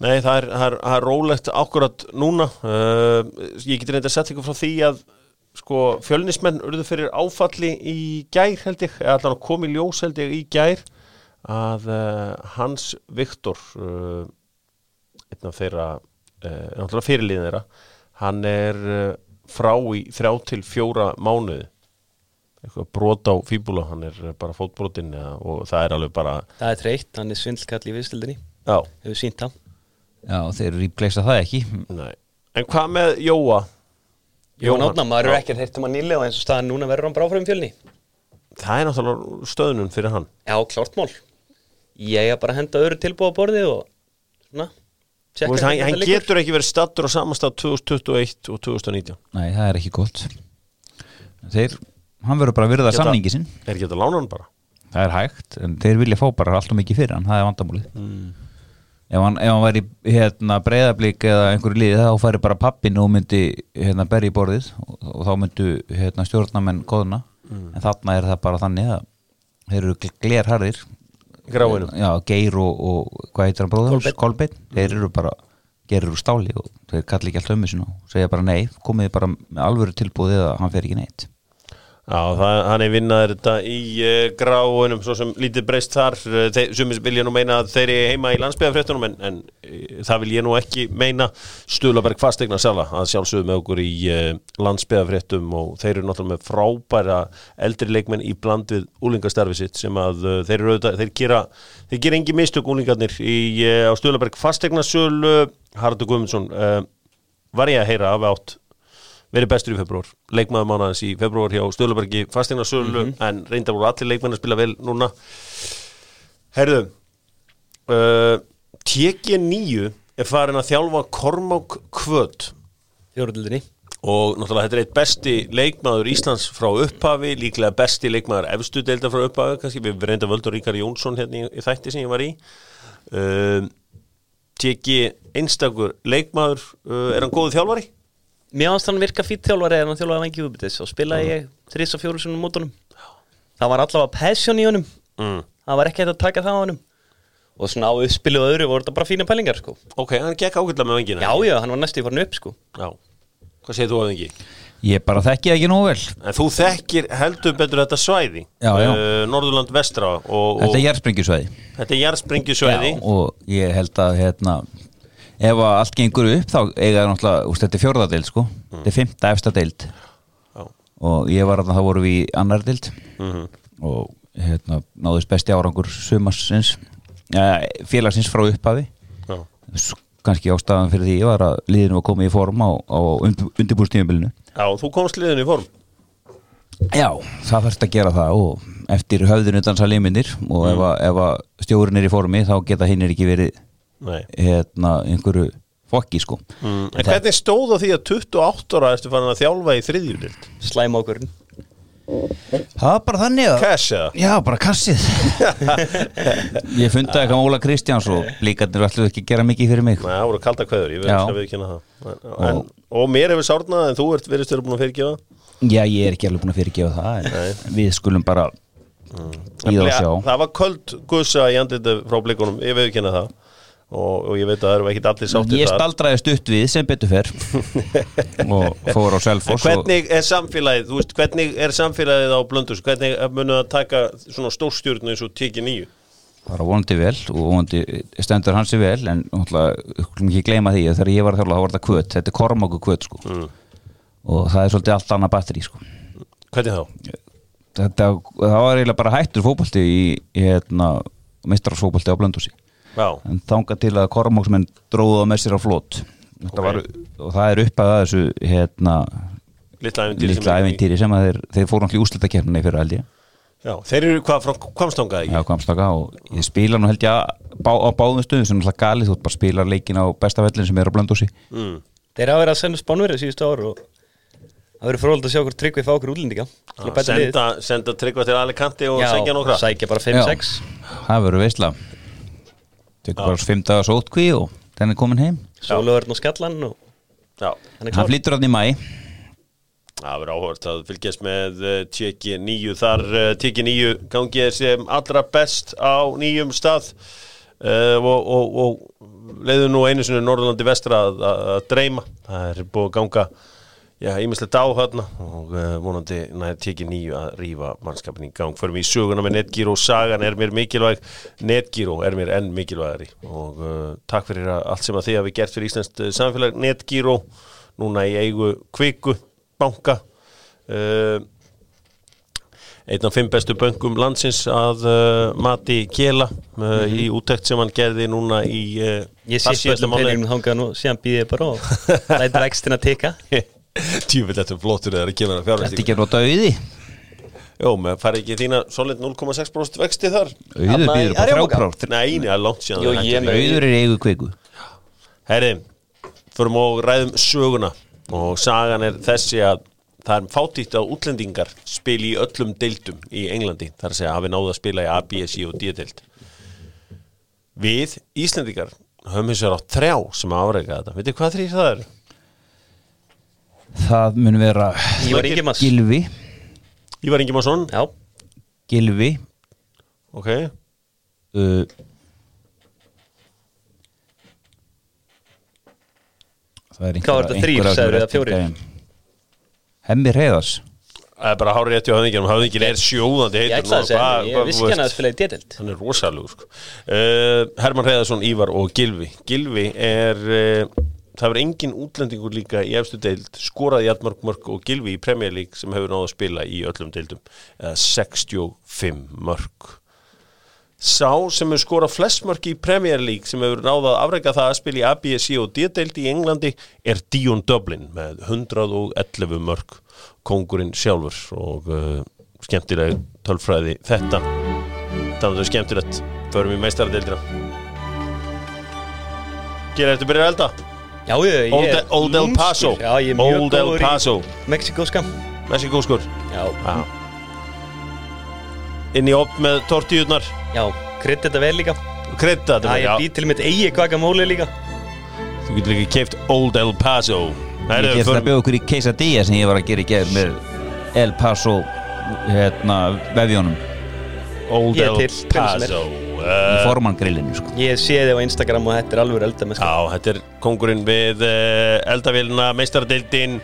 Nei, það er, er, er rólegt akkurat núna. Uh, Ég geti reynda að setja ykkur frá því að sko, fjölnismenn urðu fyrir áfalli í gær held ég, eða allan að komi ljós held ég í gær að uh, Hans Viktor uh, einn af þeirra náttúrulega fyrirliðin þeirra hann er frá í þrjá til fjóra mánuði. Eitthvað brot á fíbúla hann er bara fótbrotin ja, og það er alveg bara Það er þreytt, hann er svindlkall í viðstildinni já, Hefur sínt það Já, þeir replacea það ekki. Nei. En hvað með Jóa? Jón Átna, maður Já. er ekki heyrt um hann nýlega og eins og staðan núna verður hann bara áfram fjölni. Það er náttúrulega stöðnun fyrir hann. Já, klárt mál. Ég er bara að henda öðru tilbúið á borðið og svona Þú veist, hann, hann getur ekki verið stattur á samastað 2021 og 2019 Nei, það er ekki gott. Þeir, hann verður bara að virða Geta- samningi sinn. Er ekki þetta lána hann bara? Það er hægt, en þeir vilja fá bara allt og mikið fyrir hann, það er vandamálið. Mm. Ef, hann, ef hann væri hérna, breyðablík eða einhverju liði þá færi bara pappin og myndi hérna, berja í borðið og, og þá myndu hérna, stjórnamenn góðuna Mm. en þarna er það bara þannig að þeir eru glerharðir Geir og, og hvað heitir hann bróður? Kolbeinn. Kolbeinn, þeir eru bara gerir úr stáli og þeir kalli ekki allt ömmu sinu og segja bara nei, komið bara með alvöru tilbúið eða hann fer ekki neitt Já, er vinnaður þetta í uh, gráunum, svo sem lítið breyst þar. Þeir, sem vilja nú meina að þeir eru heima í landsbyðafréttunum en, en uh, það vil ég nú ekki meina. Stuðlaberg fastegna sjálfa að sjálfsögðu með okkur í uh, landsbyðafréttum og þeir eru náttúrulega með frábæra eldri leikmenn í bland við úlingastarfi sitt sem að þeir eru auðvitað, þeir gera þeir gera engi mistök úlingarnir í, á Stuðlaberg fastegna sölu Haraldur Guðmundsson var ég að heyra af átt verið bestur í februar, leikmaður mánaðins í februar hjá Stöðlubergi fasteignarsölu en reyndar voru allir leikmenn að spila vel núna. Herðu uh, TG9 er farin að þjálfa Kormák Kvöt Fjóruðildinni og náttúrulega þetta er eitt besti leikmaður Íslands frá upphafi, líklega besti leikmaður efstu deildar frá upphafi, kannski. Við reynda völdur Ríkar Jónsson hérna í, í þætti sem ég var í. Uh, TG einstakur leikmaður uh, er hann góðu þjálfari? Mér ást hann virka fýtt þjálfari en hann þjálfaði vengi útbyttis og spilaði ég þrís og fjóru svona mótunum. Það var allavega passion í honum. Mm. Það var ekki hægt að taka það á honum. Og svona á uppspilu og öðru voru þetta bara fína pælingar sko. Ok, hann gekk ágætlega með vengina Já, já, hann var næstu í farin upp sko. Hvað segir þú að vengi? Ég bara þekki ekki nógu vel. En þú þekkir heldur betur þetta svæði Já, já. Uh, Norðurland vestra og, og Þetta er jærspringjusvæði þetta er jarðsprengjusvæði. Og ég held að hérna ef allt gengur upp þá eiga það náttúrulega, úst, þetta er fjórðadeild sko. Þetta er fymta efsta deild. Já. og ég var að það voru við í annar deild. Mhm. og hérna náðust besti árangur sumarsins ja, félagsins frá upphafi. Kannski ástæðan fyrir því var að liðinu var komið í form á, á undirbúrstíðumbilinu Já, þú komst liðin í form. Já, það þarfst að gera það og eftir höfðinu dansa liminir og ef, að, ef að stjórinn er í formi þá geta hinn ekki verið hérna einhverju fokki sko. Mm. En hvernig stóð á því að 28 ára ertu farin að þjálfa í þriðjudild? Slæm ákvörðin Það var bara þannig að eða? Já, bara kassið. Ég fundaði eitthvað með Óla Kristjáns og líkarnir ætluðu ekki að gera mikið fyrir mig. Nei, það voru kalda kveður, ég Já. verður að viðkynna það. En, Og mér hefur sárnað en þú ert verið stöður búin að fyrirgefa? Já, ég er ekki alveg búin að fyrirgefa það við skulum bara í það og sjá. Það var köld gussa í andlita frá blikunum, ég viðkynna það og, og ég veit að það eru ekkit allir sáttir Ég staldraði stutt við sem betur fer og fór á og hvernig er samfélagið, veist, hvernig er samfélagið á Blöndus, hvernig munu að taka svona stórstjórnu eins og tiki nýju? bara vonandi vel og vonandi stendur hansi vel en ekki gleyma því þegar ég var að þjálfa þá var þetta kvöt, þetta er kormáku kvöt sko Mm. og það er svolítið allt annað batteri sko. Hvernig þá? þetta, það var eiginlega bara hættur fótbolti í, í hérna, mistrafsfótbolti á Blöndúsi Já, en þangað til að kormóksmenn dróðu það með sér á flót Ok. var, og það er upp að þessu hérna, litla ævintýri ævintýri sem að þeir, þeir fóru náttúrulega í úrslitakefnina fyrir held ég. Já, þeir eru hvað frá kvamstangað Já, ekki? komstaka og ég spila nú held ég að bá, á báðum stöðum sem náttúrulega galið. Þú bara að spila leikin á besta vellin sem er á Blöndúsi Mm. Þeir hafa verið að senda spánverið síðustu ára og það verður frólægt að sjá hvort tryggvi fá okkur útlendinga. Að liðið. Senda, senda tryggva til Alicante og Já, segja nokkra. sækja bara 5-6 það verður veistla tekur bara fimm dagar sótkví og þenni komin heim. Sóluvörn og Skallan og hann er hann í mæ það verður áhört að fylgjast með uh, Tjeki 9 þar uh, Tjeki 9 gangi er sem allra best á nýjum stað uh, og, og, og leiðu nú einu sinni Norðurlandi vestra að, að, að dreyma. Það er búið að ganga Já, ímislegt á þarna og uh, vonandi nær tekið nýju að rífa mannskapin í gang. Förum í söguna með Netgyro, sagan er mér mikilvæg, Netgyro er mér enn mikilvægari. Og uh, takk fyrir að allt sem að þið hafi gert fyrir Íslands samfélag. Netgyro, núna í eigu kviku, banka, uh, einn af fimm bestu böngum landsins að uh, mati Kjela uh, í úttekt sem hann gerði núna í uh, Ég sé mánuði. peningum þangað nú síðan býðið bara og lætur ekstina teka Þetta er flottur þegar það kemur að Þetta fjárvæstingu ekki að nota auði? Jó, með fari ekki þína solid 0,6% vexti þar. Auður býður upp á Arjónbanka? þrjáprár Nei, það er langt síðan er að- Auður er eigu kviku. Herri, förum og ræðum söguna. Og sagan er þessi að það er fátítt að útlendingar spili í öllum deildum í Englandi. Þar að segja hafi náðu að spila í A, B, C og D-deild Við, Íslendingar höfum hins vegar á þrjá sem afreika þetta. Vitið hvað þrýr það eru? Það mun vera Gilvi Ívar Ingimarsson, Já, Gilvi ok. Uh, Það er einhver af sagðirðu, þessum eða fjórir? réttum gæjum. Hemmi Reyðars Það er bara hárið rétt í höfðingin höfðingin er sjóðandi ég heitur hann er rosalugur sko. uh, Herman Hreðarsson, Ívar og Gilvi Gilvi er uh, það verður engin útlendingur líka í efstu deild skoraði jættmörg mörg og Gilvi í Premier League sem hefur náðu að spila í öllum deildum. Eða 65 mörg Sá sem hefur skorað flest mörg í Premier League sem hefur náðu að afreika það að spila í ABSC og D-deild í Englandi er Dion Dublin með 111 mörg kongurinn sjálfur og uh, skemmtileg tölfræði þetta. Það er skemmtilegt förum í meistaradeildina. Gera þetta byrjar að elda Já, ég, ég Old, er Old El Paso. Já, ég er mjög Old El góður Paso. Í Mexikoska Mexikóskur Já, Já. inn í opn með tortíðunar já, krydd þetta vel líka. Krydda þetta ég já. bý til mitt eigi guacamole líka. Þú getur ekki keift Old El Paso. Ég Herru, get það að förum- bjóða okkur í quesadilla sem ég var að gera í gerð með El Paso hérna, vefjónum Old Ég er El til, hvernig sem er. Paso í uh, formangrillinu sko. Ég sé þið á Instagram og þetta er alveg elda með sko Já, þetta er kongurinn við uh, eldavélina, meistaradeildin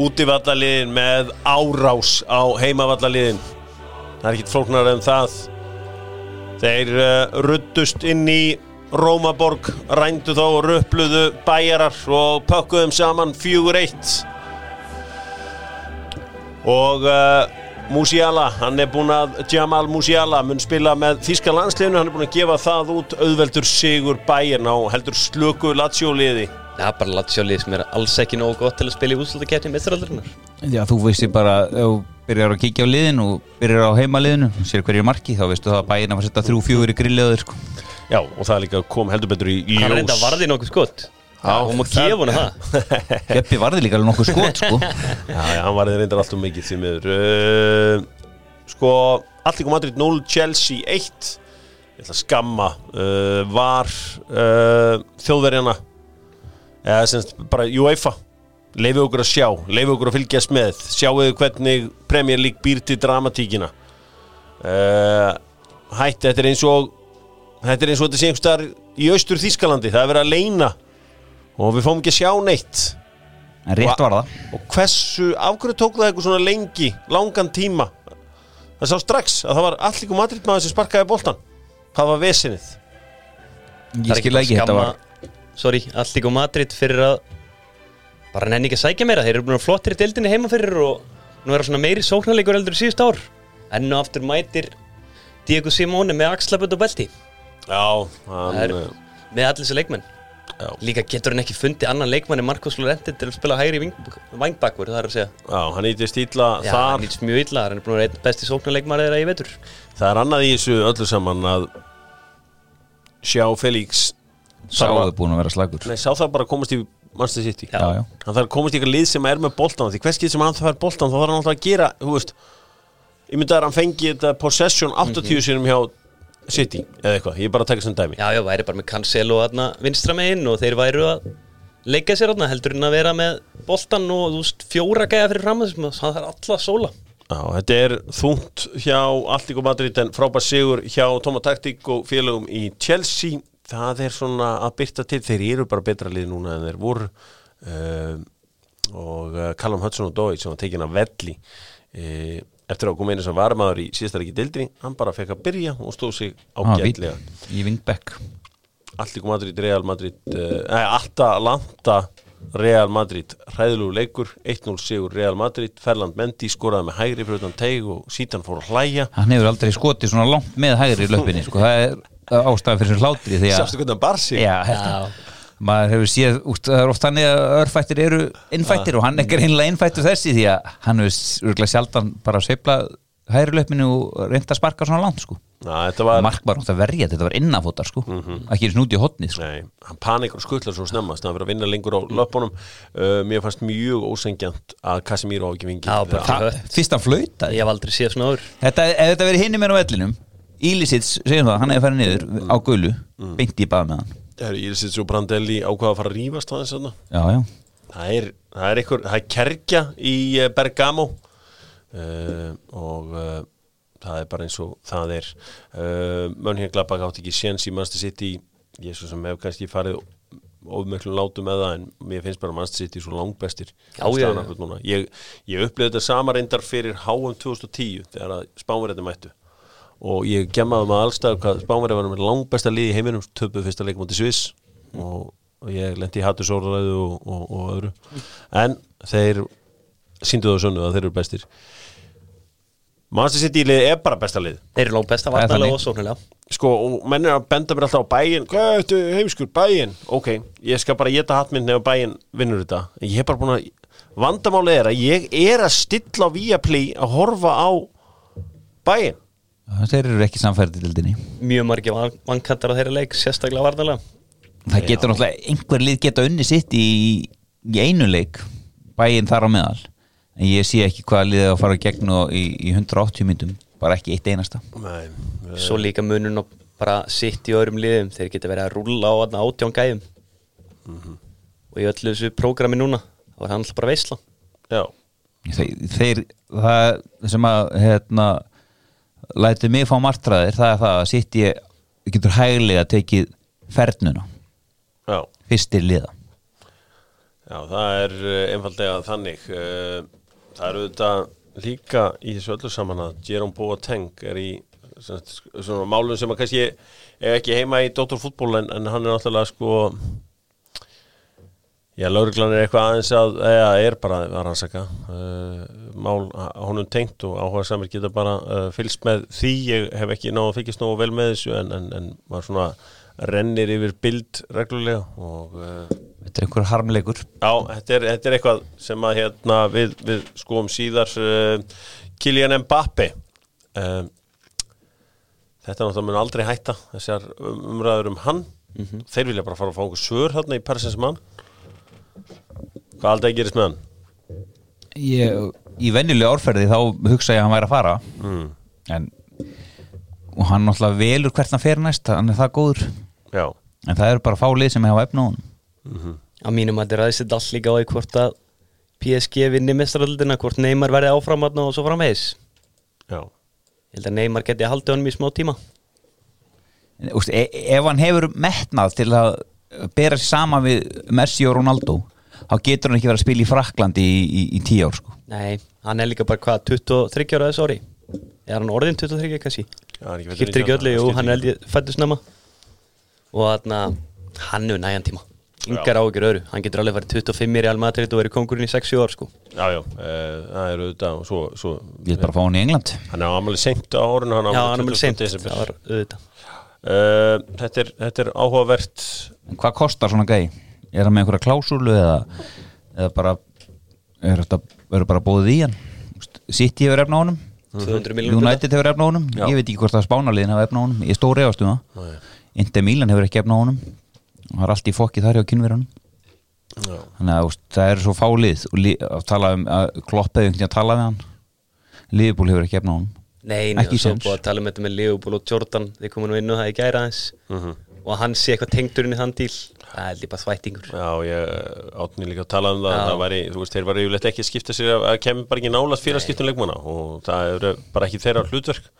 útivallaliðin með árás á heimavallaliðin það er ekkit flóknar en það. Þeir uh, ruttust inn í Rómaborg, rændu þá og röpluðu bæjarar og pökkuðum saman fjögur eitt. Og uh, Musiala, hann er búinn að Jamal Musiala mun spila með Þíska landsliðinu, hann er búinn að gefa það út auðveldur sigur bæjarn á heldur slöku Lazio-liði. Já, bara Latsjólið sem er alls ekki nógu gott til að spila í úrslutakefni mestraldarinnar Já, þú veist ég bara ef þú byrjar að kíkja á liðin og byrjar á heimaliðinu sér hverju er marki, þá veistu það að bæina að setja þrjú fjögur í grilliður sko. Já, og það er líka kom heldur betur í ljós Og það- gefa hún það. Geppi varði líka alveg nokkuð skot sko. Já, já, hann varði reyndar alltaf mikið því miður. Uh, Sko, Allíku Madrid 0, Chelsea 1 Ég ætla að skamma uh, Var uh, þjóðverjana. Eða semst bara UEFA. Leifið okkur að sjá, leifið okkur að fylgjast með. Sjáuðu hvernig Premier League býr til dramatíkina. Uh, Hætti, þetta er eins og þetta er eins og þetta sé einhver staðar í austur Þískalandi, það er verið að leina og við fáum ekki að sjá neitt. En rétt var það. Og hversu, af hverju tók það eitthvað svona lengi langan tíma? Það sá strax að það var allir Madrid maður sem sparkaði boltan hvað var vesinið Ég skil ekki, þetta var Sorry, allt líka Madrid fyrir að bara nenni ekki að sækja meira. Þeir eru búin að flottir í deildinni heima fyrir og nú er það svona meiri sóknarleikur eldur í síðust ár. Enn og aftur mætir Diego Simone með axlabönd og belti. Já, Það hann eh, með allir þessi leikmenn Já. líka getur hann ekki fundið annan leikmann en Marcos Llorente til að spila hægri vangbakkur það er að segja Já, hann nýttist ítla Já, þar hann nýtst mjög illa, hann er búin að vera einn besti sóknarleikmann þeirra í vetur Það er annað í þessu öllu saman að sjá Felix Sáðu búin að vera slagur Nei, sá það bara að komast í Manchester City Já. Já, já. Hann þarf að komast í eitthvað lið sem er með boltan Því hvers getur sem hann þarf boltan þá þarf hann alltaf að gera Þú veist Ég myndi að hann fengi þetta possession 80 sinum hjá City Eða eitthvað, ég er bara að taka sem dæmi. Já, já, væri bara með Cancelo þarna vinstra meginn og þeir væru að leika sér þarna heldur en að vera með boltan og veist fjóra gæja fyrir fram það er alla sóla. Já, þetta er þungt hjá Alltíko Madrid en frábær sigur hjá Toma Taktik og félögum í Chelsea. Það er svona að byrta til þeir eru bara betra lið núna en þeir voru uh, og uh, Callum Hudson og Dói sem var tekin af velli uh, eftir að koma einu sem varmaður í síðasta leiki dildri, hann bara fekk að byrja og stóð sig Ah, ágætlega. Í Wingback. Alltíko Madrid, Real Madrid uh, nei, Atalanta Real Madrid, hræðilegu leikur 1-0 sigur Real Madrid, Ferland Mendy skoraði með hægri fyrir utan teig og sítan fór að hlæja. Hann hefur aldrei skotið svona langt með hægri í löppinni sko. Það er ástæða fyrir sér hlátri því að Sástu hvernig hann bar sig? Já, þetta Maður hefur séð, það er oft þannig að örfættir eru innfættir og hann er greinlega innfættur þessi því að hann hefur sjaldan bara sveiflað hægri löppinu og reynda að sparka svona langt sko. Na, var, Mark var nátt að verja, þetta var innafótar sko. ekki eins út í hotnið sko. nei, hann panikar og skuttlar svo snemma þannig að vera að vinna lengur á löpunum uh, mér fannst mjög ósengjant að Casemiro á ekki vingi fyrst hann flautaði. Ég hef aldrei séð svona áður. Þetta, ef þetta verið hinni mér á vellinum Ílisits, segjum það, hann hefði farið niður á gulu, beint í bað með hann Írsits og Brandelli ákvaða að fara að rífast aðeins þarna. Já, já, það er, það er eitthvað, það er kerkja í eh, Bergamo. Uh, og uh, það er bara eins og það er. Uh, Mönhjörn Glabak átti ekki séns í Manchester City. Ég svo sem hef kannski farið ofmöklum látum með það en mér finnst bara Manchester City svo langbestir Já, já, ég, ég upplifði þetta sama reyndar fyrir HM 2010 þegar að spánverðin mættu og ég gemmaði maður allstað hvað spánverðin var með langbesta lið í heiminum töpuð fyrsta leikum átti Sviss. Og, og ég lendi í hattusóraræðu og, og, og öðru. En þeir síndu það sönnu að þeir eru bestir. Manchester City lið er bara besta lið. Þeir eru langt besta þannig. og sóknulega sko, og menn er að benda mér alltaf á bæinn hvað er þetta heimskur, bæinn ok, ég skal bara geta hattmynd ef bæinn vinnur þetta, En ég er bara búin að vandamáli er að ég er að stilla á Viaplay að horfa á bæinn þeir eru ekki samfærið til dildinni Mjög margir vankantar á þeirra leik sérstaklega varnalega Það getur náttúrulega, einhver lið geta unni sitt í, í einu leik bæinn þar á meðal. En ég sé ekki hvaða liðið á að fara gegn og í, í 180 myndum, bara ekki eitt einasta. Nei, Svo líka munun og bara sitt í öðrum liðum Þeir geta verið að rúlla á þarna átján gæjum. Og í öllu þessu prógrami núna þá er hann alltaf bara veisla. Já, þeir, þeir það sem að hérna, læti mig fá martraðir það er það að sitt ég getur hæglega tekið fernuna. Já. Fyrstir liða. Já, það er uh, einfaldlega þannig. Uh, það eru þetta líka í þessu öllu saman að Jerome Boateng er í sagt, svona málum sem að kannski er ekki heima í Dóttarfútból en, en hann er náttúrulega sko já, lauruglan er eitthvað aðeins að eða er bara að rannsaka uh, mál honum tengt og áhuga samir geta bara uh, fylgst með því. Ég hef ekki náðu að fylgjast nógu vel með þessu en, en, en maður svona rennir yfir bild reglulega og uh, þetta er einhver harmleikur. Já, þetta er, þetta er eitthvað sem að hérna, við, við skoðum síðar Kylian Mbappe uh, Þetta náttúrulega mun aldrei hætta þessar um- umræður um hann. Þeir vilja bara fara að fá einhver svör hérna í Persins mann Hvað aldrei gerist með hann? ég, í venjulega orðferði þá hugsa ég að hann væri að fara. Mm. en og hann náttúrulega velur hvert hann fer næst hann er það góður. Já, en það eru bara fálið sem hefa efna á hann Á mínum að þetta ræðist þetta á því hvort að PSG vinni mestraröldina hvort Neymar verði áfram þarna og svo framvegis. Já. Ég held að Neymar geti haldið honum í smá tíma. Úst, e ef hann hefur metnað til að bera sér sama við Messi og Ronaldo þá getur hann ekki verið að spila í Fraklandi í, í, í tíu ár sko. Nei, hann er líka bara hvað, 23 ára þessu ári Er hann orðin 23 kannski? Er Skiptir ekki öllu, jú, hann er ekki. held ég fættu snemma Og þarna, hann hefur næjan tíma yngar ágjur öru hann getur alveg farið 25 í Real Madrid og verið kongurinn í 6 ár sko Já, já, uh, það er auðvitað og svo, svo Ég vil bara fá hann í England hann er ámæli seint á hann já, hann er mjög 20. seint desember. það var auðvitað Uh, þetta, er, þetta er áhugavert En hvað kostar svona gæi? Er hann með einhverja klásúlu eða, eða bara er verður bara bóðið í hann? City hefur efna á honum. 200 miljonum United hefur efna á Já. Ég veit ekki hvort það spánaliðin hafa efna á honum. Ég er stóri um það. Inter Milan hefur ekki efna á honum. Það er allt í fokki þar hjá kynverunum. Já. Þannig að það er svo fálið og li, að tala um að einhvern veginn að tala við hann. Liverpool hefur ekki efna á honum. Nei, og svo búið að tala um þetta með Leopold og Jordan. Þið komum nú inn á það í gæra aðeins. Mhm. Og hann sé eitthvað tengdur inn í þann díl Það er líka bara þvættingur. Já, ég átni líka að tala um það það væri, þú veist, þeir var yfirleitt ekki að skipta sér að, kemur bara ekki nálast fyrir að skipta um leikmanna og það eru bara ekki þeirra hlutverk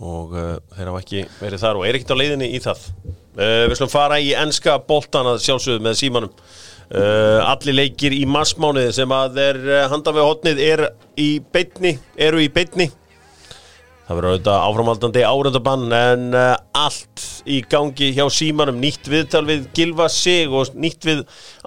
og uh, þeir hafa ekki verið þar og er ekkert á leiðinni í það. Uh, Við slum fara í enska boltan að sjálfsögðu með símanum. Uh, Allir leikir í marsmánuði sem að uh, handan við hotnið er í beitni, eru í beitni Það verður auðvitað áframaldandi áröndabann en uh, allt í gangi hjá símanum, nýtt viðtal við Gilva Sig og nýtt við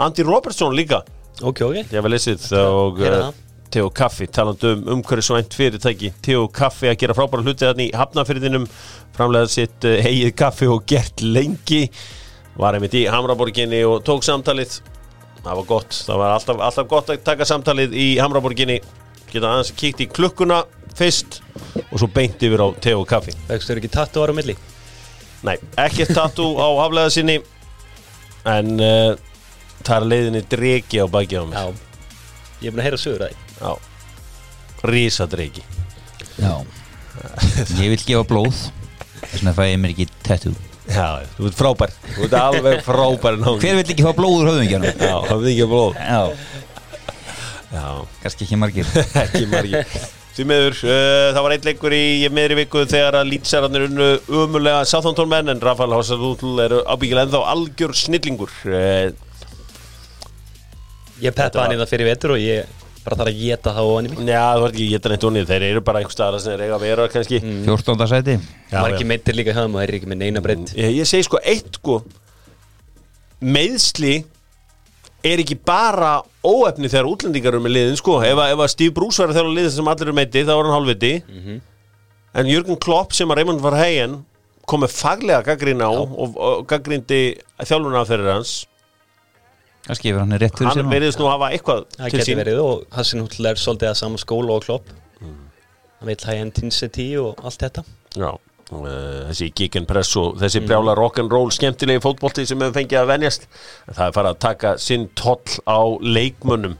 Andy Robertson líka. Ok, ok Ég hef lesið og uh, það. Teo Kaffi talandi um umhverfisvænt fyrirtæki. Teo Kaffi að gera frábæra hluti þannig í hafnafyrðinum, framlega sitt uh, eigið kaffi og gert lengi. Var einmitt í Hamraborginni og tók samtalið. Það var gott, það var alltaf, alltaf gott að taka samtalið í Hamraborginni. Geta aðeins kíkt í klukkuna fyrst og svo beint yfir á Teo Kaffi. Vextur ekki tattu ára milli? Nei, ekkert tattoo á haflega sinni en uh, það er leiðinni dregi á baki á mér. Já. Ég er búin að heyra sögur að því. Já, rísa dregi Já. Ég vil gefa blóð Þess vegna fæ ég mér ekki tattoo. Já, þú ert frábær. Þú ert alveg frábær. Hver vill ekki fá blóð úr höfðingjarnum? Já, ekki blóð Já, kannski ekki margir. Ekki margi Því miður, uh, það var eitt leikur í meðri viku þegar að lýtsararnir unnu umulega Southampton menn en Rafael Hossadútl eru ábyggilega ennþá algjör snillingur. Uh, Ég peppa hann í það fyrir vetur og ég bara þarf að geta það hann í mig. Já, þú ert ekki að geta neitt unnið Þeir eru bara einhver staðar sem þeir eiga að vera kannski. 14. sæti. Já, Margi já. meittir líka hjá og þeir eru ekki með neina breytt ég, ég segi sko eitt sko Meiðsli er ekki bara óefni þegar útlendingar eru með liðin sko. Ef, að- ef að Steve Bruce var þegar liðin sem allir eru meiti þá var hann hálfviti. En Jürgen Klopp sem að Raymond var hegin kom með faglega gaggrín á og, og gaggrindi þjálfuna fyrir hans. Kannski yfir hann er rétt fyrir sér Hann nú. veriðist nú hafa eitthvað Það til geti sín. verið og Hassin Húll er svolítið að sama skóla og klopp. Hann veit high intensity og allt þetta. Já, uh, þessi gegenpress og þessi brjála rock'n'roll skemmtilegi fótbolti sem við fengið að venjast. Það er farið að taka sinn toll á leikmönnum.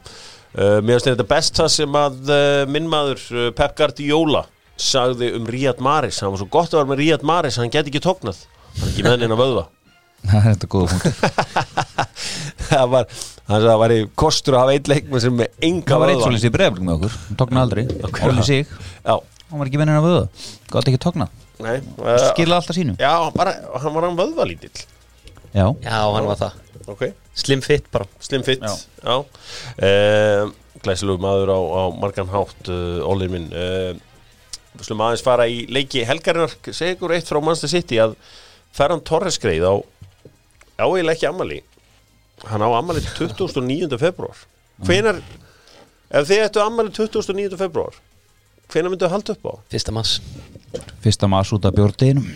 Uh, Mér finnst þetta best það sem að uh, minn maður uh, Pep Guardiola sagði um Riyad Mahrez. Hann var svo gott að vera með Riyad Mahrez hann geti ekki tóknað hann er ekki með henni að vöðva. Það er þetta góða það var, það væri kostur að hafa eitt leikmann sem með enga Það var eitt vöðva. svolítið í breyfling með okkur. Hann tókna aldrei. Óli sig. Já, Hann var ekki menninn að vöða Gátt ekki tókna nei uh, Skila alltaf sínu. Já, bara, hann var hann vöðva lítill Já. Já, hann var það. Ok. Slim fit bara. Slim fit Já. Já, Uh, Glæsilegu maður á, á margan hátt uh, Ólir minn. Uh, Við slum aðeins fara í leiki helgarinnar. Segir ykkur eitt frá Manchester City að Ferran Torres greið á á eiginlega ekki ammali Hann á ammali 29. februar Hvenar Ef þið ættu ammali 29. februar Hvenar myndu að halda upp á? Fyrsta mass Fyrsta maður út af bjórdeginum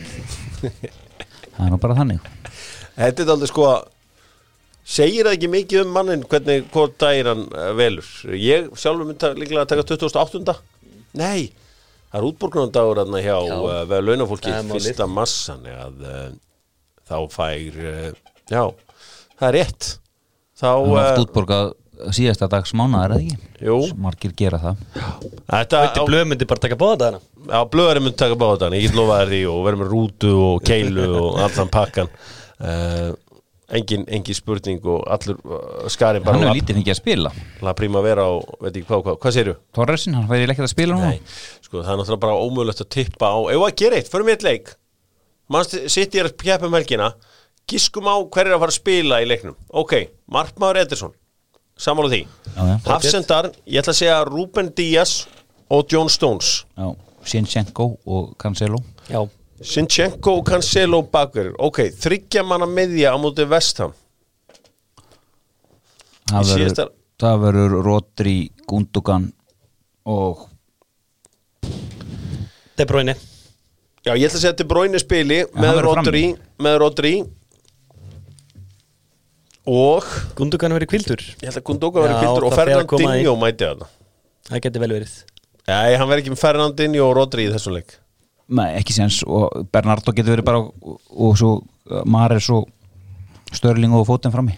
Það er nú bara þannig Þetta er aldrei sko Segir það ekki mikið um mannin hvernig hvort dagir hann uh, velur Ég sjálfur myndi líklega að taka 28. Nei, það er útborgunandagur hérna hjá Já. uh, veða launafólki er fyrsta massan að uh, þá fær uh, já, það er rétt þá Það uh, útborgað síðasta dags mánaðar eða ekki? Jú. Margir gera það. Þetta Þetta blöð myndi bara taka bóða þarna Já, blöðari myndi taka bátan, ég get lofa þér því og verður með rútu og keilu og allan pakkan. Uh, engin, engin spurning og allur uh, skarinn bara Hann hefur la, lítið fengið að spila. La prima vera og veit ekki hvað, hvað, hvað segirðu? Torresin, hann færi ekki að spila nú Nei, sko það er náttúrulega bara ómögulegt að tippa á Ef að gera eitt, förum við eitt leik? Manst sitt ég að keppa um helgina. Giskum á hver er að fara að spila í leiknum. Ok, Markmaður Ederson Samála því. Já. Hafsendar, ég ætla að segja Ruben Díaz og John Stones. Já, Sinchenko og Cancelo. Já. Sinchenko og Cancelo bakverður Ok, þryggja manna miðja á móti Vestham það verður, Rodri, Gundogan og De Bruyne. Já, ég ætla að segja til Bróinu spili með Rodri, með Rodri og Gundogan verið kvildur ég held að Gundogan verið kvildur og það að Fernandinho mæti þarna. Það geti vel verið. Nei, hann verður ekki með Fernandinho og Rodri í þessum leik. Nei, ekki séns. Og Bernardo getur verið bara og, og svo Mares og Störling og fótinn frammi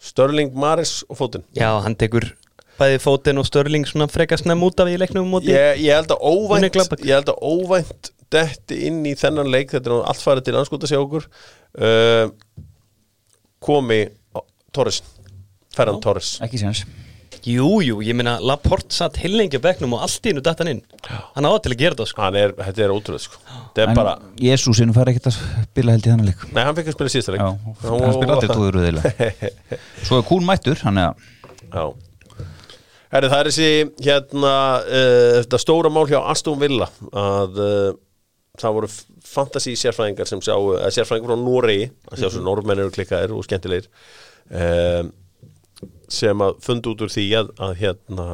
Störling, Maris og Fótinn Já, hann tekur bæði fótinn og störling svona frekar snem út af í leiknum móti. Ég, ég held að óvænt ég held að óvænt detti inn í þennan leik. Þetta er allt farið til anskóta sjá okkur. Uh, komi Torres. Ferran Torres. Ekki séns. Jú, jú, ég meina Laporte satt heilengi á bekknum og allt í innu datt hann inn. Hann átt til að gera það sko. Er, þetta er ótrúlega sko. Þetta er bara, Jésúsinn fær ekkert að spila held í þennan leik. Nei hann fekk að spila síðasta leik. Já, hann spila allir tóður Svo er Kún mættur, hann er Já. Herri, það er þessi hérna uh, þetta stóra mál hjá Aston Villa að uh, það voru fantasy sérfræðingar sem sjá, eða sérfræðingar frá Noregi að sjá svo normenn eru klikkaðir og skemmtilegir um, sem að fundi út úr því að, að hérna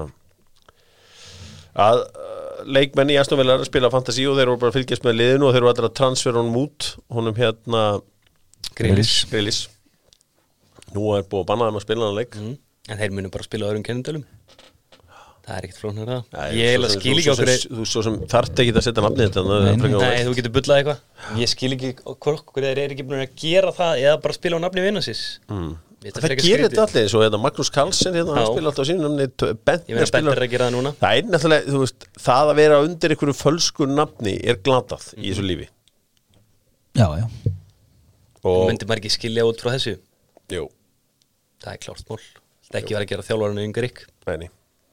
að uh, leikmenn í Aston Villa er að spila fantasy og þeir voru bara að fylgjast með liðinu og þeir voru allir að transfera honum út honum hérna Grillis. Nú er búið að banna þeim að spila hann leik. Mm. En þeir munu bara spila á öðrum kennendölum Það er ekkert flóknar það Ég heila skil þú ekki okkur Þú svo sem þarft ekki að setja nafnið þetta Nei, þú getur bullað eitthvað. Ég skil ekki okkur þeir eru ekki búin að gera það eða bara spila á nafni vinnansins mm. Það gerir þetta allir, svo hérna Magnús Karlsson hérna, hann spila alltaf á sínum Bentner er að gera það núna. Það er náttúrulega, þú veist, það að vera undir einhverju fölsku nafni er glatað í þessu lífi. Já, já. Og, Myndi maður ekki skilja út frá þessu? Jú, Það er klárt mál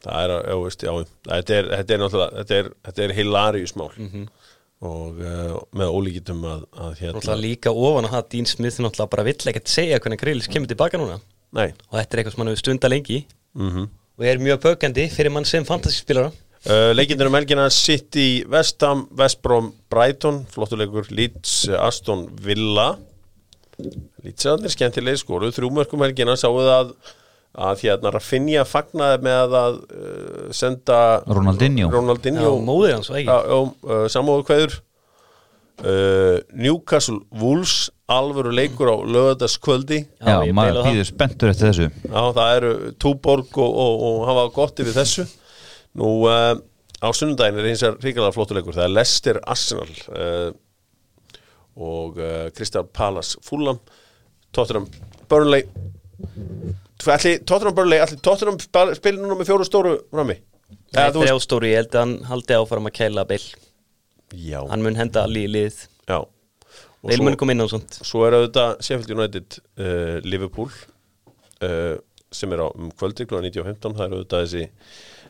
Það er það já, veist, já, þetta er, þetta er náttúrulega þetta er, þetta er hilarious mál. Og uh, með ólíkitum að, að hérna, Náttúrulega líka ofan að það Dean Smith náttúrulega bara vill ekkert segja hvernig Grillis kemur tilbaka núna. Nei. Og þetta er eitthvað sem hann hefur stunda lengi. Mm og er mjög bökandi fyrir mann sem fantasyspilara. Uh, leikindur um helgina City, West Ham, West Brom, Brighton flottuleikur, Leeds, Aston Villa. Leeds allir skemmtilegir skoruð, þrjúmörkum helgina sáuð að, að hérna Raffinja fagnaði með að uh, senda Ronaldinho. Ronaldinho Já, var? Já, já, uh, samóðu kveður uh, Newcastle Wolves alvöru leikur á lögðarskvöldi Já, ég maður býður spenntur eftir þessu. Já, það eru Túborg og, og, og hafa gott yfir þessu. Nú, uh, á sunnudaginn er eins og ríkilega flottuleikur Það er Leicester Arsenal uh, og uh, Crystal Palace Fulham Tottenham Burnley Ætli Tottenham Burnley Ætli Tottenham spil- spili núna með fjóru stóru frammi Það er þú veist- þrjástóri, ég held að hann haldi áfram að kæla Bill Já, Hann mun henda allir í lið. Já. Bill mun koma inn á svont Svo er auðvitað Sheffield United uh, Liverpool uh, sem er á um kvöldi kl. 19.15 það er auðvitað þessi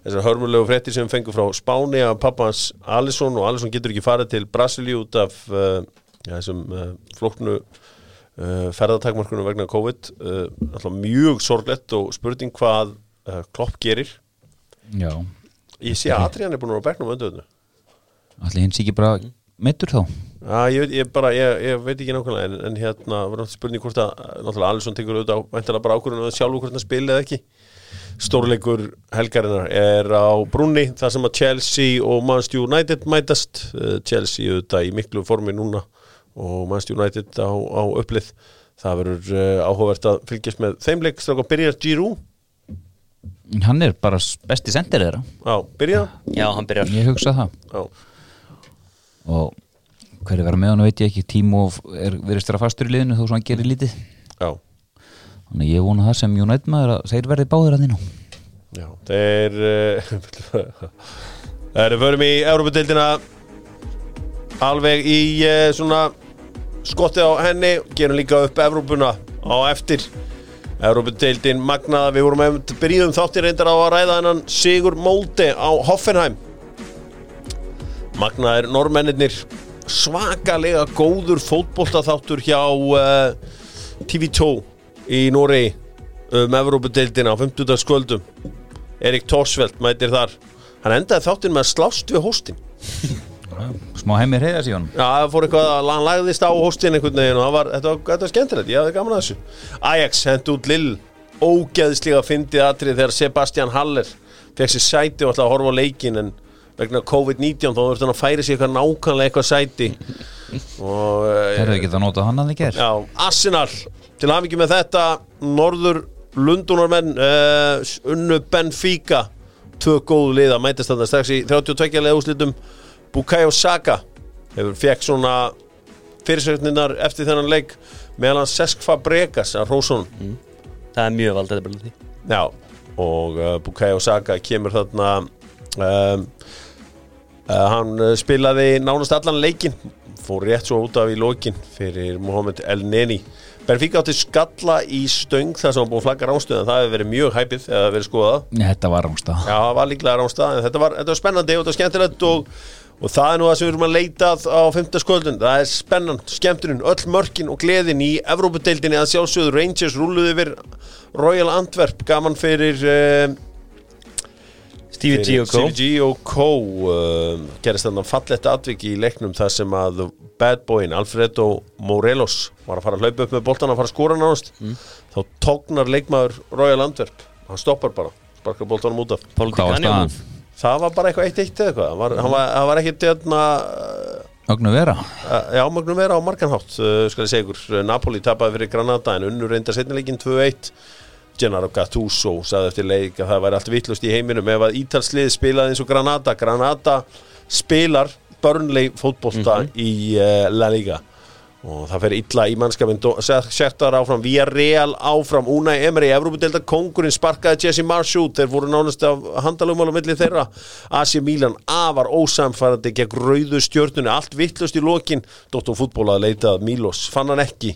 þessar hörmulegu fréttir sem við fengum frá Spáni af pappans Alisson og Alisson getur ekki farið til Brasilíu út af uh, ja, þessum flóknu uh, ferðatakmarkunum vegna COVID uh, mjög sorglegt og spurning hvað uh, Klopp gerir. Já, ég sé að Adrian er búin að vera á bekknum önduðinu allir hins ekki bara meittur þá? Já, ég, ég, bara, ég, ég veit ekki nákvæmlega en, en hérna var náttúrulega spurning hvort að náttúrulega Alisson tekur auðvitað á væntalega bara ákvörðun og sjálfu hvort hann spili eða ekki. Stórleikur helgarinnar er á brúnni þar sem að Chelsea og Manchester United mætast. Chelsea auðvitað í miklu formi núna og Manchester United á, á upplið. Það verður uh, áhugavert að fylgjast með þeim leik. Stráka byrjar Giroud? Hann er bara besti sendir þeirra. Já, byrja Já, hann byrjar. Ég hugsa það. Já, og hverju vera með hann veit ég ekki. Tímo er verið stæra fastur í liðinu þó svo hann gerir lítið. Já. Þannig að ég vona það sem United maður að þeir verði báðir að þínu Já, þeir uh, Þeir förum í Európa-deildina alveg í uh, svona skottið á henni gerum líka upp Európuna á eftir. Európa-deildin magnaða við vorum að byrjuðum þáttir reyndar á að ræða hennan Sigur Molde á Hoffenheim. Magnaðir normennir svakalega góður fótboltaþáttur hjá uh, TV2 í Noregi um Evrópudeildina á 50. skvöldum Erik Torsveld mætir þar. Hann endaði þáttinn með að slást við hóstin smá heimir heiða síðan Já, það fór eitthvað að hann lagðist á hóstin einhvern veginn og það var, þetta, var, þetta var skemmtilegt, ég hafði gaman að þessu. Ajax hendt út Lill ógeðslega fyndið atrið þegar Sebastian Haller fekk sér sæti og ætlaði að horfa á leikin en vegna COVID-19 þá þurfti hann að færi sér eitthvað nákvæmlega eitthvað sæti. Og eh, Þeir eru ekki að nota hann að þið ger Já, Arsenal til hafingi með þetta Norður Lundunarmenn uh, unnu Benfica. Tvö góðu liða mætast þarna strax í 32 leða úslitum Bukayo Saka hefur fekk svona fyrirsögninnar eftir þennan leik meðan hann Sesk Fabregas að Rósson Það er mjög vald þetta því. Já, og uh, Bukayo Saka kemur þarna um, uh, hann spilaði nánast allan leikin fór rétt svo út af í lokin fyrir Mohamed El Neni. Benfica átti skalla í stöng þar sem hann búið að flagga rástöðan það hefur verið mjög hæpið hefur verið skoðað. Þetta var rámstað. Já, það var líklega ránstað en þetta þetta var spennandi og þetta var skemmtilegt og, og það er nú það sem við erum að leita að á 5. skvöldun það er spennan, skemmtunin, öll mörkin og gleðin í Evrópudeildinni. Að sjálfsögðu Rangers rúluði yfir Royal Antwerp gaman fyrir uh, Stevie G og Co. Stevie G og Co. Uh, gerist þannig fallett atvik í leiknum þar sem að bad boyin Alfredo Morelos var að fara að hlaupa upp með boltan að fara að skora nánast. Þá tóknar leikmaður Royal Antwerp. Hann stoppar bara, sparkar boltanum út af. Paul Hvað það var bara eitthvað eitt eitt eða eitthvað. Var, hann var, var ekki tjötna Ögnu vera? Já, magnum vera á marganhátt, uh, skal ég segja ykkur. Napoli tapaði fyrir Granada en unnur reyndar setnileikin 2-1 Gennaro Gattuso sagði eftir leik að það væri allt vittlust í heiminum. Ef að Ítalslið spilaði eins og Granada Granada spilar börnleg fótbolta í uh, La Liga og það fer illa í mannskapin Sertar áfram, Via Real áfram Unai Emery, Evropadelta kongurinn sparkaði Jesse Marsh út, þeir voru nánast af handalumál á milli þeirra. AC Milan afar ósamfærandi gegn rauðu stjörnunni, allt vittlust í lokin. Dóttum fútból að leita að Milos fann hann ekki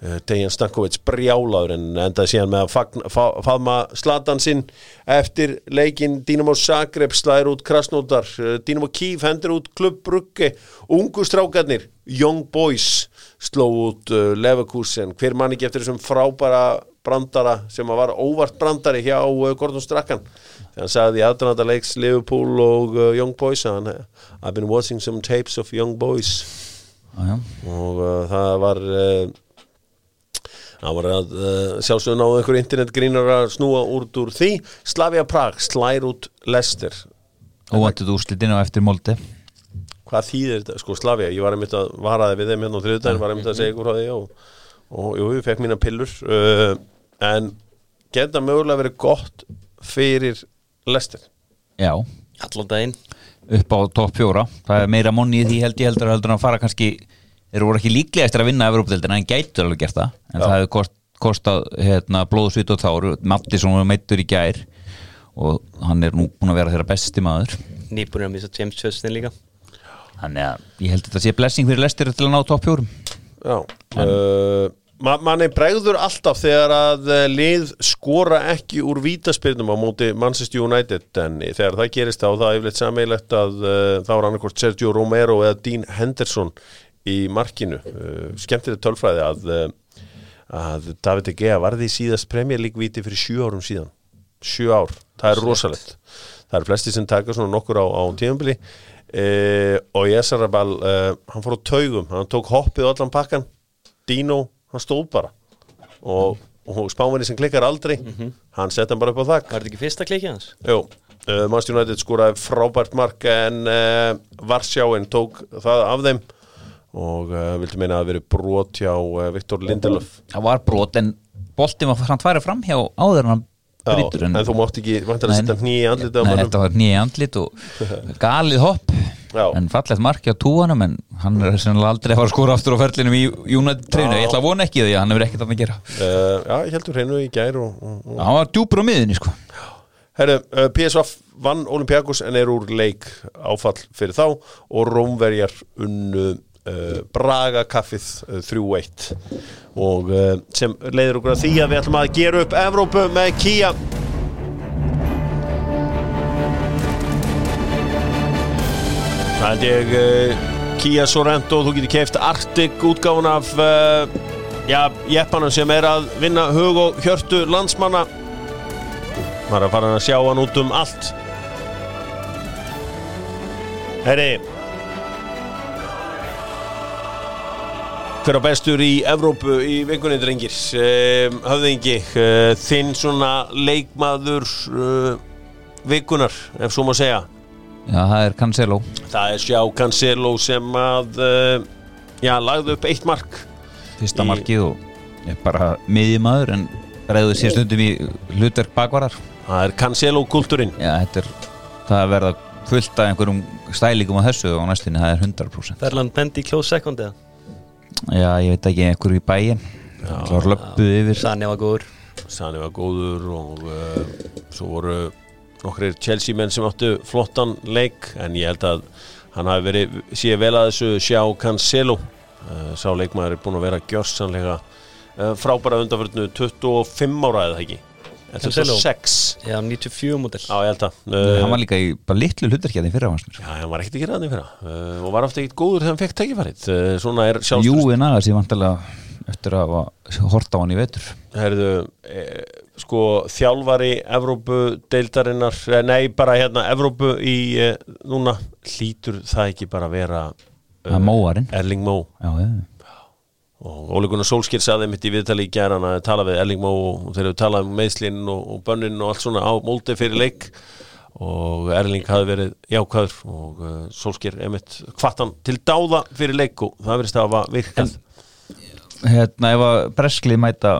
Uh, Dejan Stankovic brjálaður en endaði síðan með að fagna, fa, faðma slatan sinn. Eftir leikin Dynamo Zagreb slæðir út Krasnódar uh, Dynamo Kiev hendur út Klubb Brugge. Ungu strákarnir, Young Boys sló út uh, Leverkusen. Hver mann ekki eftir þessum frábæra brandara sem að var óvart brandari hjá uh, Gordon Strachan. Þegar hann sagði í aðdraðanda leiks Liverpool og uh, Young Boys að hann, I've been watching some tapes of Young Boys. Já, já. og það var uh, það var að uh, sjálfsögðu náðu einhver internetgrínar að snúa út úr því. Slavia Prag slær út Lester Óvandið úrslitinu á eftir moldi hvað þýðir þetta, sko Slavia ég var einmitt að varaði við þeim hérna á þriðdæðin var einmitt að segja ykkur frá því og, og jú, ég fekk mína pillur. Uh, en geta mögulega verið gott fyrir Lester Já, Allan daginn. Upp á topp fjóra. Það er meira monni í því held ég heldur að fara kannski Þeir voru ekki líklega eftir að vinna Evropadeildina en gætur alveg gert það. En Já. það hefði kost, kostað hérna, blóðsvít og tár. Mattisson var meittur í gær og hann er nú búin að vera þeirra besti maður. Nýbúin að missa James Justin líka. Þannig að ég held að þetta sé blessing fyrir lestir til að ná topp fjórum. Já uh, ma Manni bregður alltaf þegar að uh, lið skora ekki úr vítaspyrnum á móti Manchester United en þegar það gerist þá það er yfirleitt sammeilegt að uh, þá er annarkvort Sergio Romero eða Dean Henderson í markinu. Uh, skemmtilegt tölfræði að, uh, að David De Gea varði síðast Premier League víti fyrir sjö árum síðan. Sjö ár, það er rosalegt. Það er flesti sem taka svona nokkur á, á tíðanbili uh, og Jessarabal uh, hann fór á taugum, hann tók hoppið á allan pakkan. Dino, hann stóð bara. Og, og spáminni sem klikkar aldrei hann sett hann bara upp á þakk Var þetta ekki fyrsta klikið hans? Jú, uh, Manchester United skoraði frábært mark en uh, Varsjáin tók það af þeim og uh, vildi meina að það veri brot hjá uh, Viktor Lindelöf Það var brot en boltinn var samt farið fram hjá áður en hann brýtur en, þú mátt ekki vantar að Nei. setja hný í andlita Nei, þetta var nýja andlit og galið hopp Já. en fallegt marki á túanum en hann er sennilega aldrei að fara að skora aftur á ferlinum í United treynu, ég ætla að vona ekki því að hann hefur ekkert að gera. Uh, Já, ég heldur hreinu í gær og, og, og hann var djúpur á miðinni sko. Herru, PSV vann Olympiakos en er úr leik áfall fyrir þá og Rómverjar unnu uh, Braga kaffið uh, 3-1 og uh, sem leiður okkur að því að við ætlum að gera upp Evrópu með Kia. Það held ég uh, Kia Sorento, þú getur keft Arctic útgáfun af uh, já, jeppanum sem er að vinna hug og hjörtu landsmanna. Maður er að fara að sjá hann út um allt. Herri Hver á bestur í Evrópu í vikunni drengir? Um, Höfðingi, uh, þinn svona leikmaður uh, vikunar, ef svo má segja. Já, það er Cancelo. Það er sjá Cancelo sem að uh, já, lagði upp eitt mark Fyrsta Í- markið og er bara miðjumadur en ræður sér stundum í hlutverk bakvarar Það er Cancelo kultúrin Já, þetta er það að verða fullt af einhverjum stælingum á þessu og næstinni það er 100% Ferland Mendy close second eða Já, ég veit ekki einhverju í bæin var löppuð yfir. Sani var góður. Sani var góður og uh, svo voru nokkrir Chelsea menn sem áttu flottan leik en ég held að hann hafi verið sé vel að þessu sjá Cancelo. Uh, sá leikmaður er búin að vera gjörsanlega uh, frábæra undanförnu 25 ára eða ekki En Cancelo? 26 Já, 94 model Já, ég held að Hann uh, var líka í bara litlu hlutverkjaði fyrir hans mér. Já, hann var ekkert gera þannig fyrir uh, og var aftur ekkert góður þegar hann fekk tækifærið. Uh, Svona er sjálfstöð Jú, en aðeins ég vantilega eftir að hafa hort á hann í vetur. Herðu, e, sko þjálfari Evrópu deildarinnar, eh, nei bara hérna Evrópu í e, núna hlýtur það ekki bara vera er Erling Mó Já, já, og Óli Gunnar Solskjær saði mitt í viðtali í gæran að tala við Erling Mó og þeir eru talað um meðslinn og, og bönnin og allt svona á móldi fyrir leik. Og Erling hafi verið jákvæður og uh, Solskjær emitt kvartan til dáða fyrir leik og það verðist að hafa virkað. Hérna, ef að Breskli mæta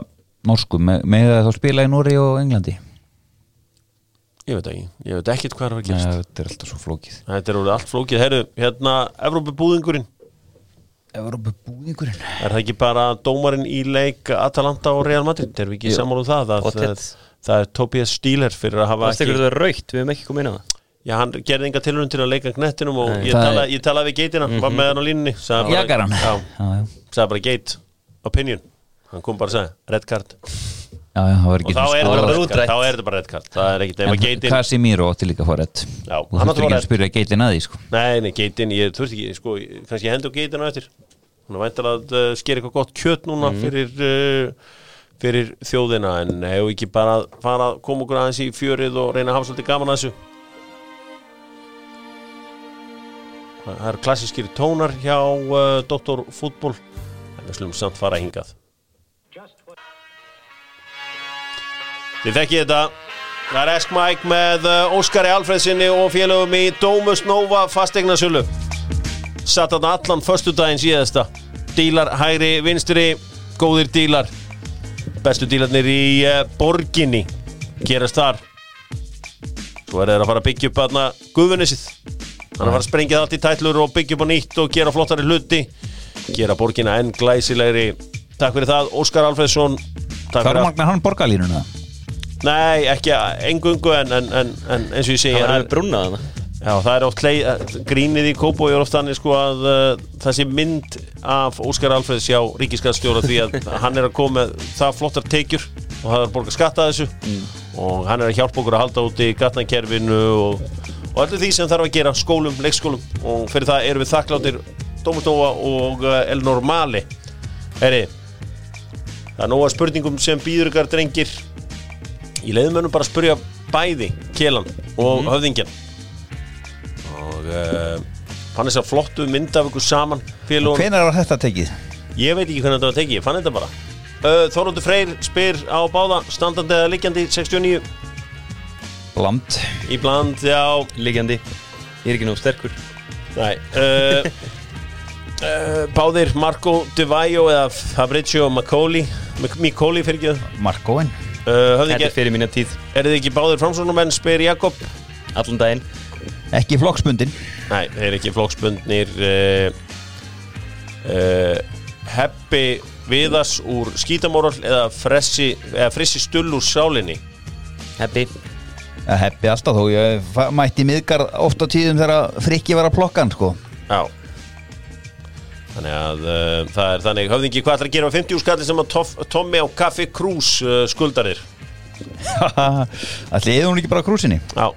norsku, me- með það þá spila í Núri og Englandi? Ég veit ekki, ég veit ekkert hvað er að Nei, gerast. Þetta er alltaf svo flókið. Þetta er orðið allt flókið, herru, hérna Evrópu Evrópu búðingurinn Er það ekki bara dómarinn í leik Atalanta og Real Madrid? Erum við ekki Jú. sammála um það? að Pottet. það er Tobias Stíler fyrir að hafa Það ekki þetta raukt, við hefum ekki komið inn á það Já, hann gerði enga tilhörun til að leika knettinum og Nei. ég, Það tala, er- ég talaði við geitina, var með hann á sagði Já, já, já, sagði bara geit opinion, hann kom bara að segja red card já, já, og þá er, bara þetta er bara að geitin Casimiro átti líka að fá rétt og þú þurfti ekki að rétt. spyrja geitin að því sko. Nei, nei, geitin, ég þurfti ekki, sko, kannski ég hendi á geitin á eftir. Hún er væntar að uh, skera eitthvað gott kjöt núna fyrir, uh, fyrir þjóðina. En hefur ekki bara að fara að koma okkur aðeins í fjörið og reyna að hafa svolítið gaman að þessu? Það eru klassískir tónar hjá uh, Dr. Fútból en við slumum samt fara hingað Þið þekkið þetta. Það er Esk Mike með uh, Óskari Alfredsinni og félögum í Domus Nova fastegnasölu Satt þarna allan föstudaginn síðasta. Dílar hægri vinstri Góðir dílar. Bestu dílarnir í uh, borginni Gerast þar. Svo er þeir að fara að byggja upp aðna Guðunisið Þannig að fara að sprengja það allt í tætlur og byggja upp á nýtt og gera flottari hluti. Gera borgina enn glæsilegri. Takk fyrir það, Óskar Alfredsson fyrir allt. Fjármagnar hann borgarlínuna Nei, ekki engungu en, en, en, en eins og ég segi Það var brúnna þarna. Já, það er oft leið, grínið í Kópó er oft þannig sko að uh, það sé mynd af Óskar Alfreðs hjá ríkiskastjóra því að hann er að koma með það flottar tekjur og það er að borga skatta þessu. Og hann er að hjálpa okkur að halda út í gatnakerfinu og, og öllu því sem þarf að gera skólum, leikskólum. Og fyrir það erum við þakkláttir Dómutóa og uh, El Normali Heri, það er nóga spurningum sem býður ykkar drengir Ég leiði mönnum bara að spurja bæði Kjelan og höfðingjan og uh, fann þess að flottu mynd af ykkur saman Hvenær var þetta tekið? ég veit ekki hvernig þetta var tekið ég fann þetta bara. Uh, Þorlóttur Freyr spyr á báða standandi eða liggjandi 69 Bland í bland, já, Liggjandi. Ég er ekki nóg sterkur. Næ uh, uh, báðir Marco De Vaio eða Fabrizio Macoli Mikoli fyrir ekki Markóin uh, Þetta er fyrir mína tíð. Er þið ekki báðir framsóknumenn spyr Jakob. Allan daginn. Ekki flokksbundin. Nei, þeir eru ekki flokksbundnir uh, uh, Heppi Viðas úr skítamóral eða fressi, eða frissi stull úr sálinni? Happy Það heppi alltaf þó ég mætti miðgar oft á tíðum þegar frikki var að plokka hann sko. Já Þannig að uh, það er þannig. Höfðingi hvað ætlar að gera með 50 skalli sem að tof, Tommy á Kaffi Krús uh, skuldarir? Ætli eða hún ekki bara á krúsinni Já,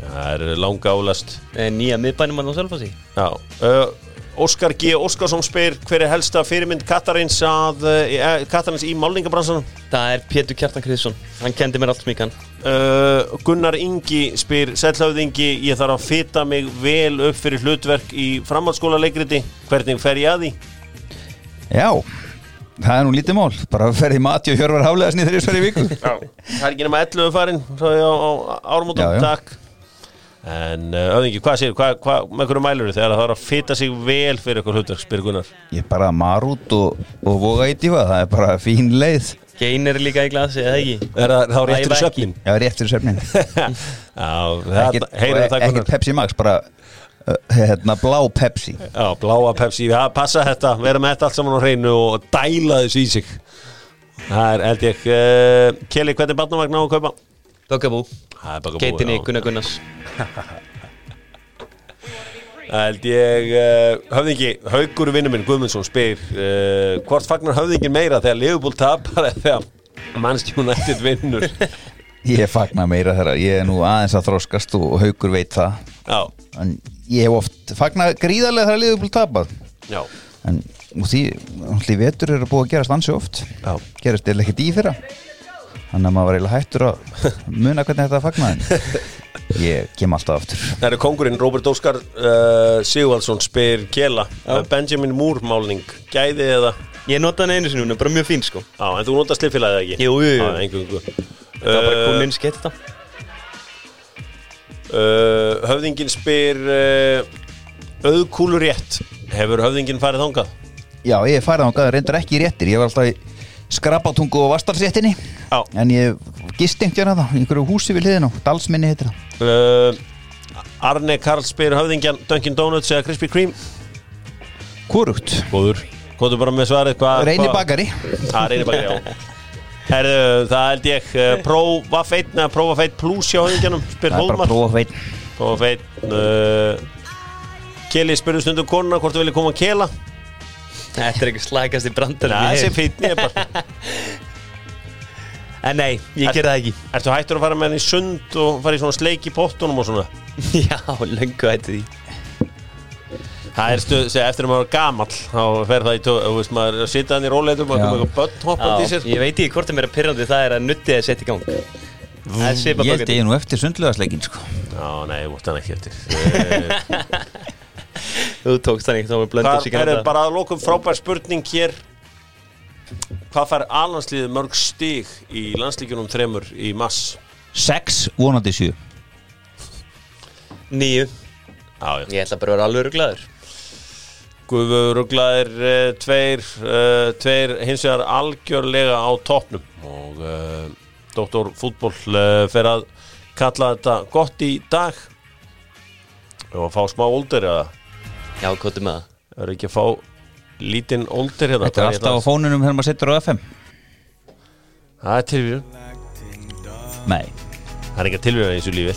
það er langa álast Eh, Nýja miðbænum að ná selfasi Já. Uh, Óskar G. Óskarsson spyr hver er helsta fyrirmynd Katarins að uh, Katarins í málningabransanum? Það er Pétur Kjartan Kriðsson Hann kendi mér allt smíkan Uh, Gunnar Ingi spyr Sællhauðingi, ég þarf að fita mig vel upp fyrir hlutverk í framhaldsskóla leikriti hvernig fer ég að því? Já, það er nú lítið mál. Bara ferði Mati og Hjörvar ég sver í viku. Já, það er ekki nema 11 farin svo á, á árumótum, Já, já. takk En uh, öðingi, hvað hvað, með hverju mælur þegar það er að fita sig vel fyrir ykkur hlutverk, spyrir Gunnar? Ég er bara marút og, og voga í tífa Það er bara fín leið. Gein er líka í glasi, eða ekki? Er það þá réttur í söfnin? Já, rétt fyrir svefnin Já, það Ekkert heyrðu það ekkert Gunnar? Pepsi Max, bara uh, hérna, blá Pepsi. Já, bláa Pepsi, já, passa þetta. Vera með þetta allt saman á hreinu og dæla þessu í sig. Það er, held ég uh, Kelly, hvernig barnavagn á að kaupa? Böggabú, Geitinni. Gunnar. Gunnars Það held ég uh, höfðingi, Haugur vinnu minn Guðmundsson spyr uh, hvort fagnar höfðingin meira þegar Liverpool tapar eða þegar Manchester United vinnur? Ég fagna meira þeirra, ég er nú aðeins að þroskast og haukur veit það. Já, en ég hef oft fagna gríðarlega þegar liðbúl tapað. Já, en því, því vetur eru búið að gerast ansi oft. Já. Gerast eða ekkert í fyrra þannig að maður var eiginlega hættur að muna hvernig þetta fagna en ég kem alltaf aftur. Það eru kongurinn Robert Óskar uh, Sigvaldsson spyr Kela uh, Benjamin Moore málning, gæði eða? Ég notaði hann einu sinni, hún er bara mjög fín sko. Já, en þú notast liðfélagið ekki? Jú, jú, jú. Það var bara komin skett þetta uh, Höfðingin spyr uh, Auðkúlur rétt Hefur höfðingin farið þangað? Já, ég færði á reyndar ekki réttir. Ég var alltaf í skrapatungu og vastalsréttinni Já. En ég gistengt hérna það í einhverju húsi við hliðin og dalsminni heitir það. Uh, Arne Karl spyr höfðingjan Dunkin Donuts eða Krispy Kreme? Hvorugt, Góður. Kvotu bara með svarið hvað reyni hvað- bakari. Það reynir bakari, já. Herðu, það held ég uh, Prófa feitt neða prófa feitt plus hjá höfðingjanum Spyr það er bara Hólmar. Prófa feit Prófa feitt uh, Keli spyrir stundum konuna hvort þú vilja koma að kela Þetta er ekki slækast í brandar Nei, þessi feitt ég bara En nei, ég ger það ekki. Ertu hættur að fara með henni í sund og fara í svona sleik í pottunum og svona? Já, löngu hætti því. Það er stuð, segja, eftir að maður er gamall þá fer það í tó, þú veist maður er að sitja hann í róleitum og koma eitthvað börn hoppandi í sér ég veit ekki hvort það mér að pyrrandi það er að nuttið að setja í gang. Það er Ég held ég nú eftir sundluðasleikin sko. Já, nei, þú vart hann ekki eftir. Eh, Þú tókst þannig, þá var blöndur Hvað sig er bara að lókum frábær spurning hér. Hvað fær alhansliðið mörg stig í landslíkjunum þremur í mass? Sex, vonandi sjö. Nýju Já, já. Ég ætla bara að vera alveg ruglaður. Guðvöður ruglaðir uh, tveir, uh, tveir hins vegar algjörlega á toppnum. Og uh, Dr. Fútból uh, fer að kalla þetta gott í dag. Og að fá smá ólder eða Já, kóttu með það. Er ekki að fá lítinn ólder hérna Þetta er alltaf á ætla að- fónunum þegar maður setur á FM Það er tilvíðun Nei. Það er ekki tilvíðun í þessu lífi.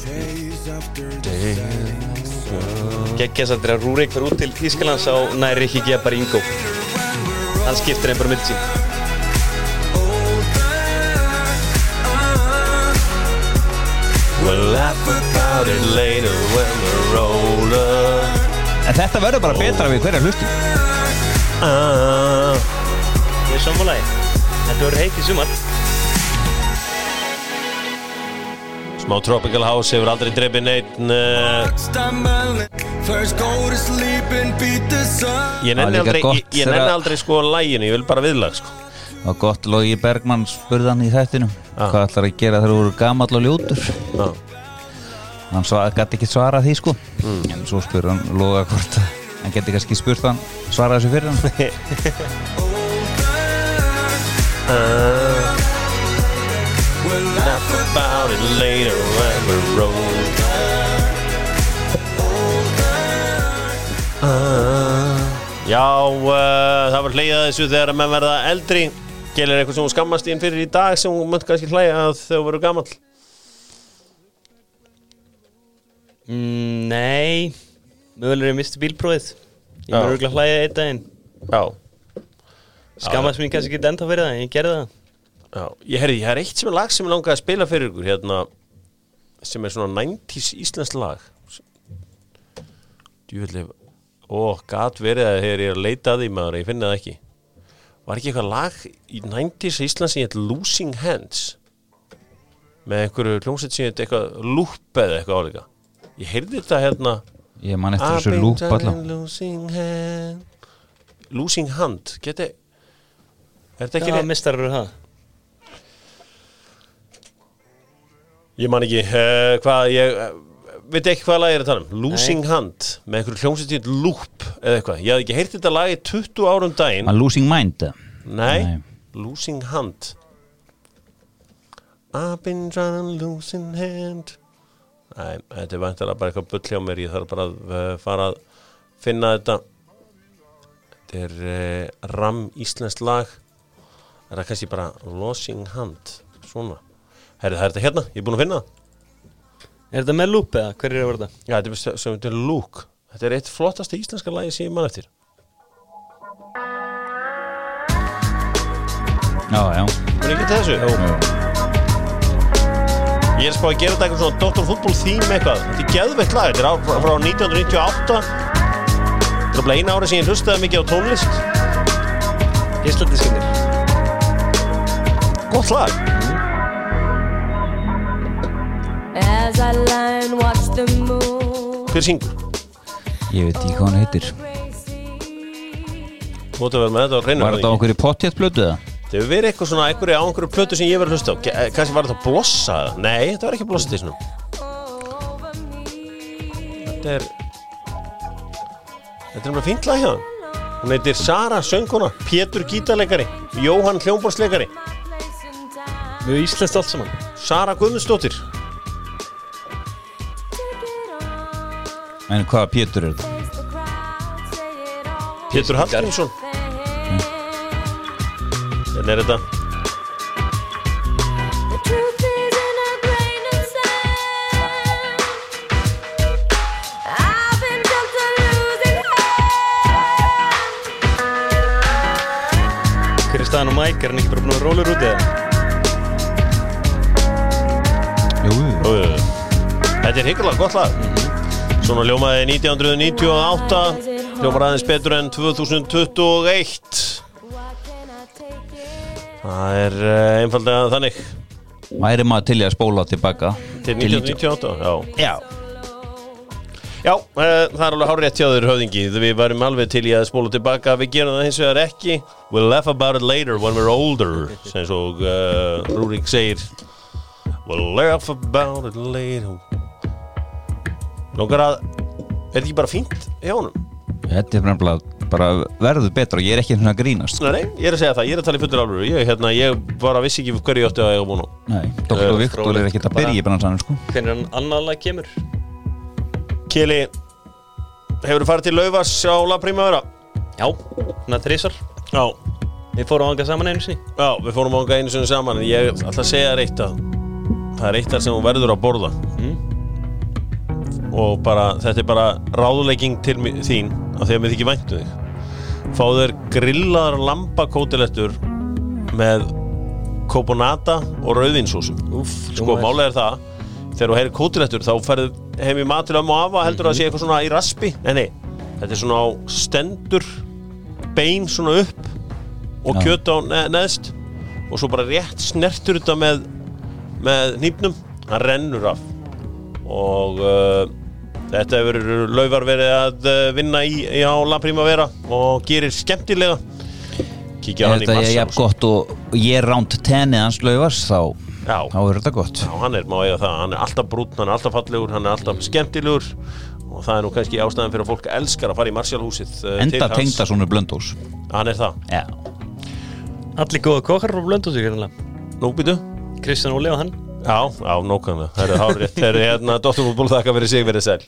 Gekkja samt þegar Rúrik fyrir út til Þýskalands á næri ekki gefa bara Ingo. Hann skiptir einn bara mitt sín. We'll laugh about it later when we're older En þetta verður bara betra við hverja hlustum ah. Ég er samfélagi Þetta verður heitt í sumar Smá Tropical House hefur aldrei dreipið neitt sun Ég nenni aldrei, ég, ég nenni aldrei sko læginu, ég vil bara viðlag sko. Og gott Logi Bergmann spurði hann í þættinum Já. Hvað ætlar að gera þegar þú eru gamall og ljótur Já. Hann gæti ekki svara því sko. En svo spurði hann Loga hvort Hann geti kannski spurt hann Svara þessu fyrir hann. Laugh about it later when we're older Ah. Já, uh, það var hleyjað þessu þegar að menn verða eldri. Gelir eitthvað sem hún skammast í en fyrir í dag sem hún mönt kannski hlæja að þegar þú verður mm, Nei Mögulega er misti bílprófið. Ég verður örgulega hlæja einn daginn. Já, Skammast mér kannski ekki enda fyrir það, ég gerði það. Já Ég herði, það er eitt sem er lag sem ég langaði að spila fyrir ykkur hérna sem er svona 90s íslensk lag. Djúvillig Ó, gat verið að þegar ég er að leita að því maður, ég finna það ekki. Var ekki eitthvað lag í 90s Íslands sem heit Losing Hands? Með einhverju hljómsveit sem heit eitthvað lúpp eða eitthvað áleika Ég heyrði þetta hérna. Ég man eftir I've þessu been lúp trying allan. losing hand. Losing hand, geti Er þetta ekki rétt? mistar eru það? Ég man ekki uh, hvað ég uh, veit ekki hvað lag ég er að tala um. Losing Hand með einhverju hljómsveitin Loop eða eitthvað, ég hafði ekki heyrt þetta lag í 20 árum daginn. A losing mind? Nei, Nei. Losing Hand. I've been trying to losing hand Nei, þetta er vantilega bara eitthvað bull hjá mér ég þarf bara að uh, fara að finna þetta. Þetta er uh, ram íslenskt lag. Er það kannski bara Losing Hand? Svona. Herri, það er þetta hérna, ég er búin að finna það. Er þetta með lúp eða? Hver er það þetta? Já, þetta er sem- þetta er Luke. Þetta er eitt flottasta íslenska lagi sem ég mann eftir. Já, já. Er ekki þessu? Jó. Ég er spáð að gera þetta eitthvað svona Dr. Football theme eitthvað. Þetta er geðveitt lag, þetta er á, frá 1998 Þetta er bara eina ári sem ég hlustaði mikið á tónlist. Íslandiskinir Gott lag. As I lie and watch the moon. Hver syngur? Ég veit ekki hvað hann heitir. Þú mútti að vera með þetta á reynu Var þetta á okkur í pottétt blötu eða? Það hefur verið eitthvað svona einhverju á einhverju plötu sem ég verið að hlusta á? Eh, Kannski var þetta blossa? Nei, þetta var ekki blossa til svona Þetta er Þetta er bara fínt lag hjá hann Hún heitir Sara sönguna Pétur gítarleikari Jóhann hljómborsleikari Mjög íslenskt allt saman. Sara Guðmundsdóttir. En hvaða Pétur er þetta? Pétur Hallgrímsson hand. Hver er staðan á Mike? Er hann ekki bara búin að vera rólur út eða? Jú, Jú, jú. Þetta er higgulega gott lag Svona ljómaði 1998 Ljómar aðeins betur en 2021 Það er uh, einfallega þannig. Væri maður til í að spóla tilbaka? Til 1998, já. Já. Já, uh, það er alveg hár rétt hjá þér höfðingi. Við varum alveg til í að spóla tilbaka. Við gerum það hins vegar ekki. We'll laugh about it later when we're older sem svo uh, Rúrik segir. We'll laugh about it later. Lókar að Er þetta ekki bara fínt hjá honum? Þetta er bara, bara verður betra. Og ég er ekki svona að grínast Nei, nei, ég er að segja það, ég er að tala í fullur alvöru. Ég, hérna, ég bara vissi ekki hverju ég átti að eiga búin á. Nei, Dr. Eh, Viktor er ekkert að byrja í bransanum sko. Hvernig hann annað lag kemur? Kili, hefur farið til Laufars á La Primavera? Já, svona þrísar Já. Við fórum ánga saman einu sinni. Já, við fórum ánga einu sinni saman. En ég ætla að segja þér eitt að það er eitt þar sem þú verður að borða. Mm. Og bara, þetta er bara ráðlegging til þín af því að mér þykir væntu þig. Fá þér grillaðar lambakótilettur með kóponata og rauðinsósu sko, málega er það þegar þú heyrir kótilettur þá ferðu heim í mat til ömmu og afa heldur það að sé eitthvað svona í raspi. Nei, nei, þetta er svona á stendur bein svona upp og kjöt á ne neðst og svo bara rétt snertur þetta með með nýpnum hann rennur af og uh, þetta hefur laufar verið að uh, vinna í, í á La Primavera og gerir skemmtilega. Kíkja á hann í þetta er massa jafn gott og ég er ránt tenni hans laufars þá, þá er þetta gott. Já, hann er, má eiga það, hann er alltaf brúnn, hann er alltaf fallegur, hann er alltaf skemmtilegur og það er nú kannski ástæðan fyrir að fólk elskar að fara í Marshallhúsið uh, til Enda tengda svona blöndós Hann er það. Já. Allir góða kokkar frá Blöndósi hérna Nú býtu? Kristján Óli og hann Já, já, nókanlega. Það er hárið. Það er hérna, Dótturfútból þakka fyrir sig verið sæl.